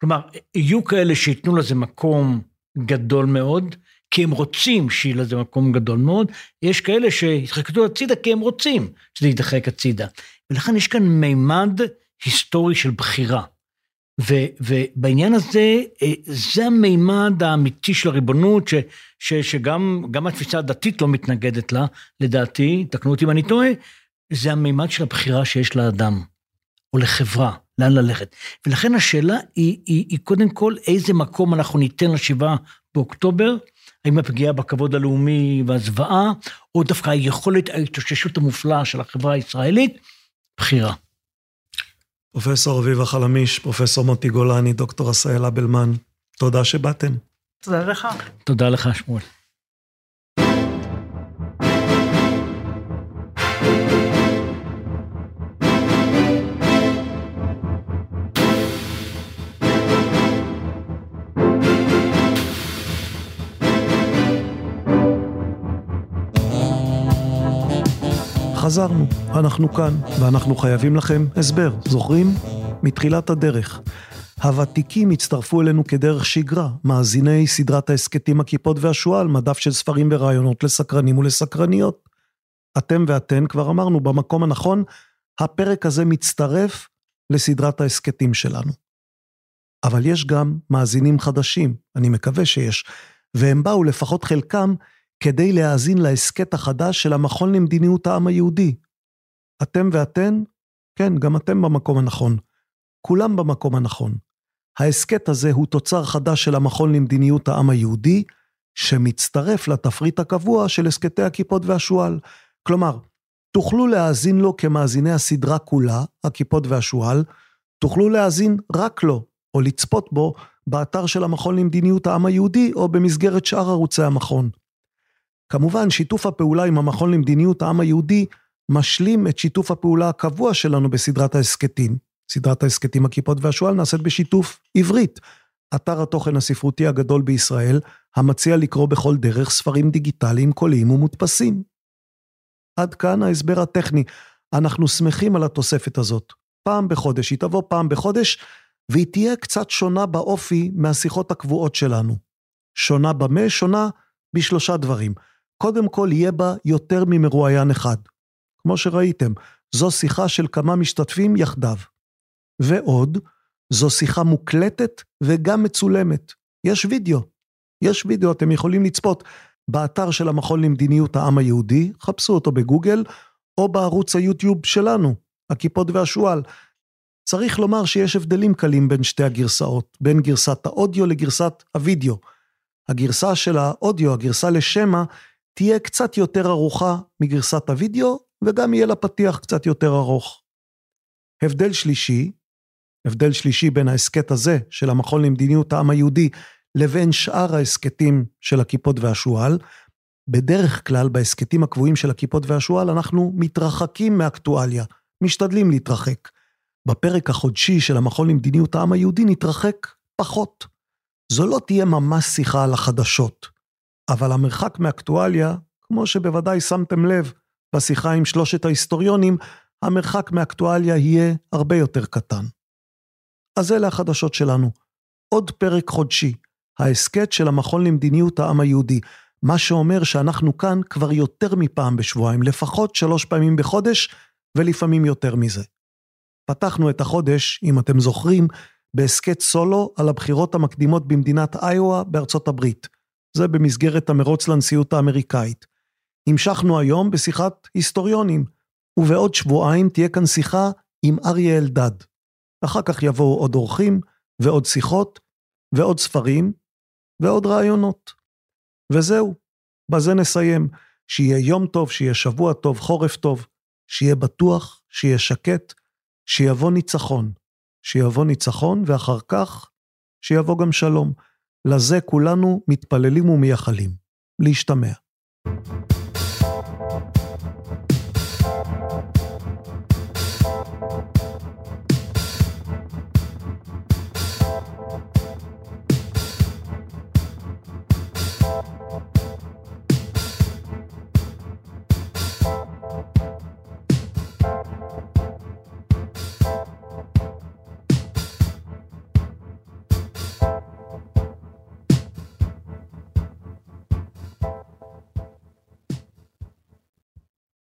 כלומר, יהיו כאלה שייתנו לזה מקום גדול מאוד, כי הם רוצים שיהיה לזה מקום גדול מאוד, יש כאלה שידחקו הצידה כי הם רוצים שזה יידחק הצידה. ולכן יש כאן מימד היסטורי של בחירה. ו, ובעניין הזה, אה, זה המימד האמיתי של הריבונות, ש, ש, שגם גם התפיסה הדתית לא מתנגדת לה, לדעתי, תקנו אותי אם אני טועה, זה המימד של הבחירה שיש לאדם, או לחברה, לאן ללכת. ולכן השאלה היא, היא, היא קודם כל, איזה מקום אנחנו ניתן לשבעה באוקטובר, האם הפגיעה בכבוד הלאומי והזוועה, או דווקא היכולת ההתאוששות המופלאה של החברה הישראלית, בחירה. פרופסור אביבה חלמיש, פרופסור מוטי גולני, דוקטור עשאל אבלמן, תודה שבאתם. תודה לך. תודה לך, שמואל. חזרנו, אנחנו כאן, ואנחנו חייבים לכם הסבר, זוכרים? מתחילת הדרך. הוותיקים הצטרפו אלינו כדרך שגרה, מאזיני סדרת ההסכתים הכיפות והשועל, מדף של ספרים ורעיונות לסקרנים ולסקרניות. אתם ואתן, כבר אמרנו, במקום הנכון, הפרק הזה מצטרף לסדרת ההסכתים שלנו. אבל יש גם מאזינים חדשים, אני מקווה שיש, והם באו, לפחות חלקם, כדי להאזין להסכת החדש של המכון למדיניות העם היהודי. אתם ואתן, כן, גם אתם במקום הנכון. כולם במקום הנכון. ההסכת הזה הוא תוצר חדש של המכון למדיניות העם היהודי, שמצטרף לתפריט הקבוע של הסכתי הכיפות והשועל. כלומר, תוכלו להאזין לו כמאזיני הסדרה כולה, הכיפות והשועל, תוכלו להאזין רק לו, או לצפות בו, באתר של המכון למדיניות העם היהודי, או במסגרת שאר ערוצי המכון. כמובן, שיתוף הפעולה עם המכון למדיניות העם היהודי משלים את שיתוף הפעולה הקבוע שלנו בסדרת ההסכתים. סדרת ההסכתים הכיפות והשועל נעשית בשיתוף עברית. אתר התוכן הספרותי הגדול בישראל, המציע לקרוא בכל דרך ספרים דיגיטליים קוליים ומודפסים. עד כאן ההסבר הטכני. אנחנו שמחים על התוספת הזאת. פעם בחודש, היא תבוא פעם בחודש, והיא תהיה קצת שונה באופי מהשיחות הקבועות שלנו. שונה במה? שונה בשלושה דברים. קודם כל יהיה בה יותר ממרואיין אחד. כמו שראיתם, זו שיחה של כמה משתתפים יחדיו. ועוד, זו שיחה מוקלטת וגם מצולמת. יש וידאו. יש וידאו, אתם יכולים לצפות באתר של המכון למדיניות העם היהודי, חפשו אותו בגוגל, או בערוץ היוטיוב שלנו, הכיפות והשועל. צריך לומר שיש הבדלים קלים בין שתי הגרסאות, בין גרסת האודיו לגרסת הוידאו. הגרסה של האודיו, הגרסה לשמע, תהיה קצת יותר ארוכה מגרסת הוידאו, וגם יהיה לה פתיח קצת יותר ארוך. הבדל שלישי, הבדל שלישי בין ההסכת הזה של המכון למדיניות העם היהודי לבין שאר ההסכתים של הכיפות והשועל, בדרך כלל בהסכתים הקבועים של הכיפות והשועל אנחנו מתרחקים מאקטואליה, משתדלים להתרחק. בפרק החודשי של המכון למדיניות העם היהודי נתרחק פחות. זו לא תהיה ממש שיחה על החדשות. אבל המרחק מאקטואליה, כמו שבוודאי שמתם לב בשיחה עם שלושת ההיסטוריונים, המרחק מאקטואליה יהיה הרבה יותר קטן. אז אלה החדשות שלנו. עוד פרק חודשי, ההסכת של המכון למדיניות העם היהודי, מה שאומר שאנחנו כאן כבר יותר מפעם בשבועיים, לפחות שלוש פעמים בחודש, ולפעמים יותר מזה. פתחנו את החודש, אם אתם זוכרים, בהסכת סולו על הבחירות המקדימות במדינת איואה בארצות הברית. זה במסגרת המרוץ לנשיאות האמריקאית. המשכנו היום בשיחת היסטוריונים, ובעוד שבועיים תהיה כאן שיחה עם אריה אלדד. אחר כך יבואו עוד אורחים, ועוד שיחות, ועוד ספרים, ועוד רעיונות. וזהו, בזה נסיים. שיהיה יום טוב, שיהיה שבוע טוב, חורף טוב, שיהיה בטוח, שיהיה שקט, שיבוא ניצחון. שיבוא ניצחון, ואחר כך, שיבוא גם שלום. לזה כולנו מתפללים ומייחלים. להשתמע.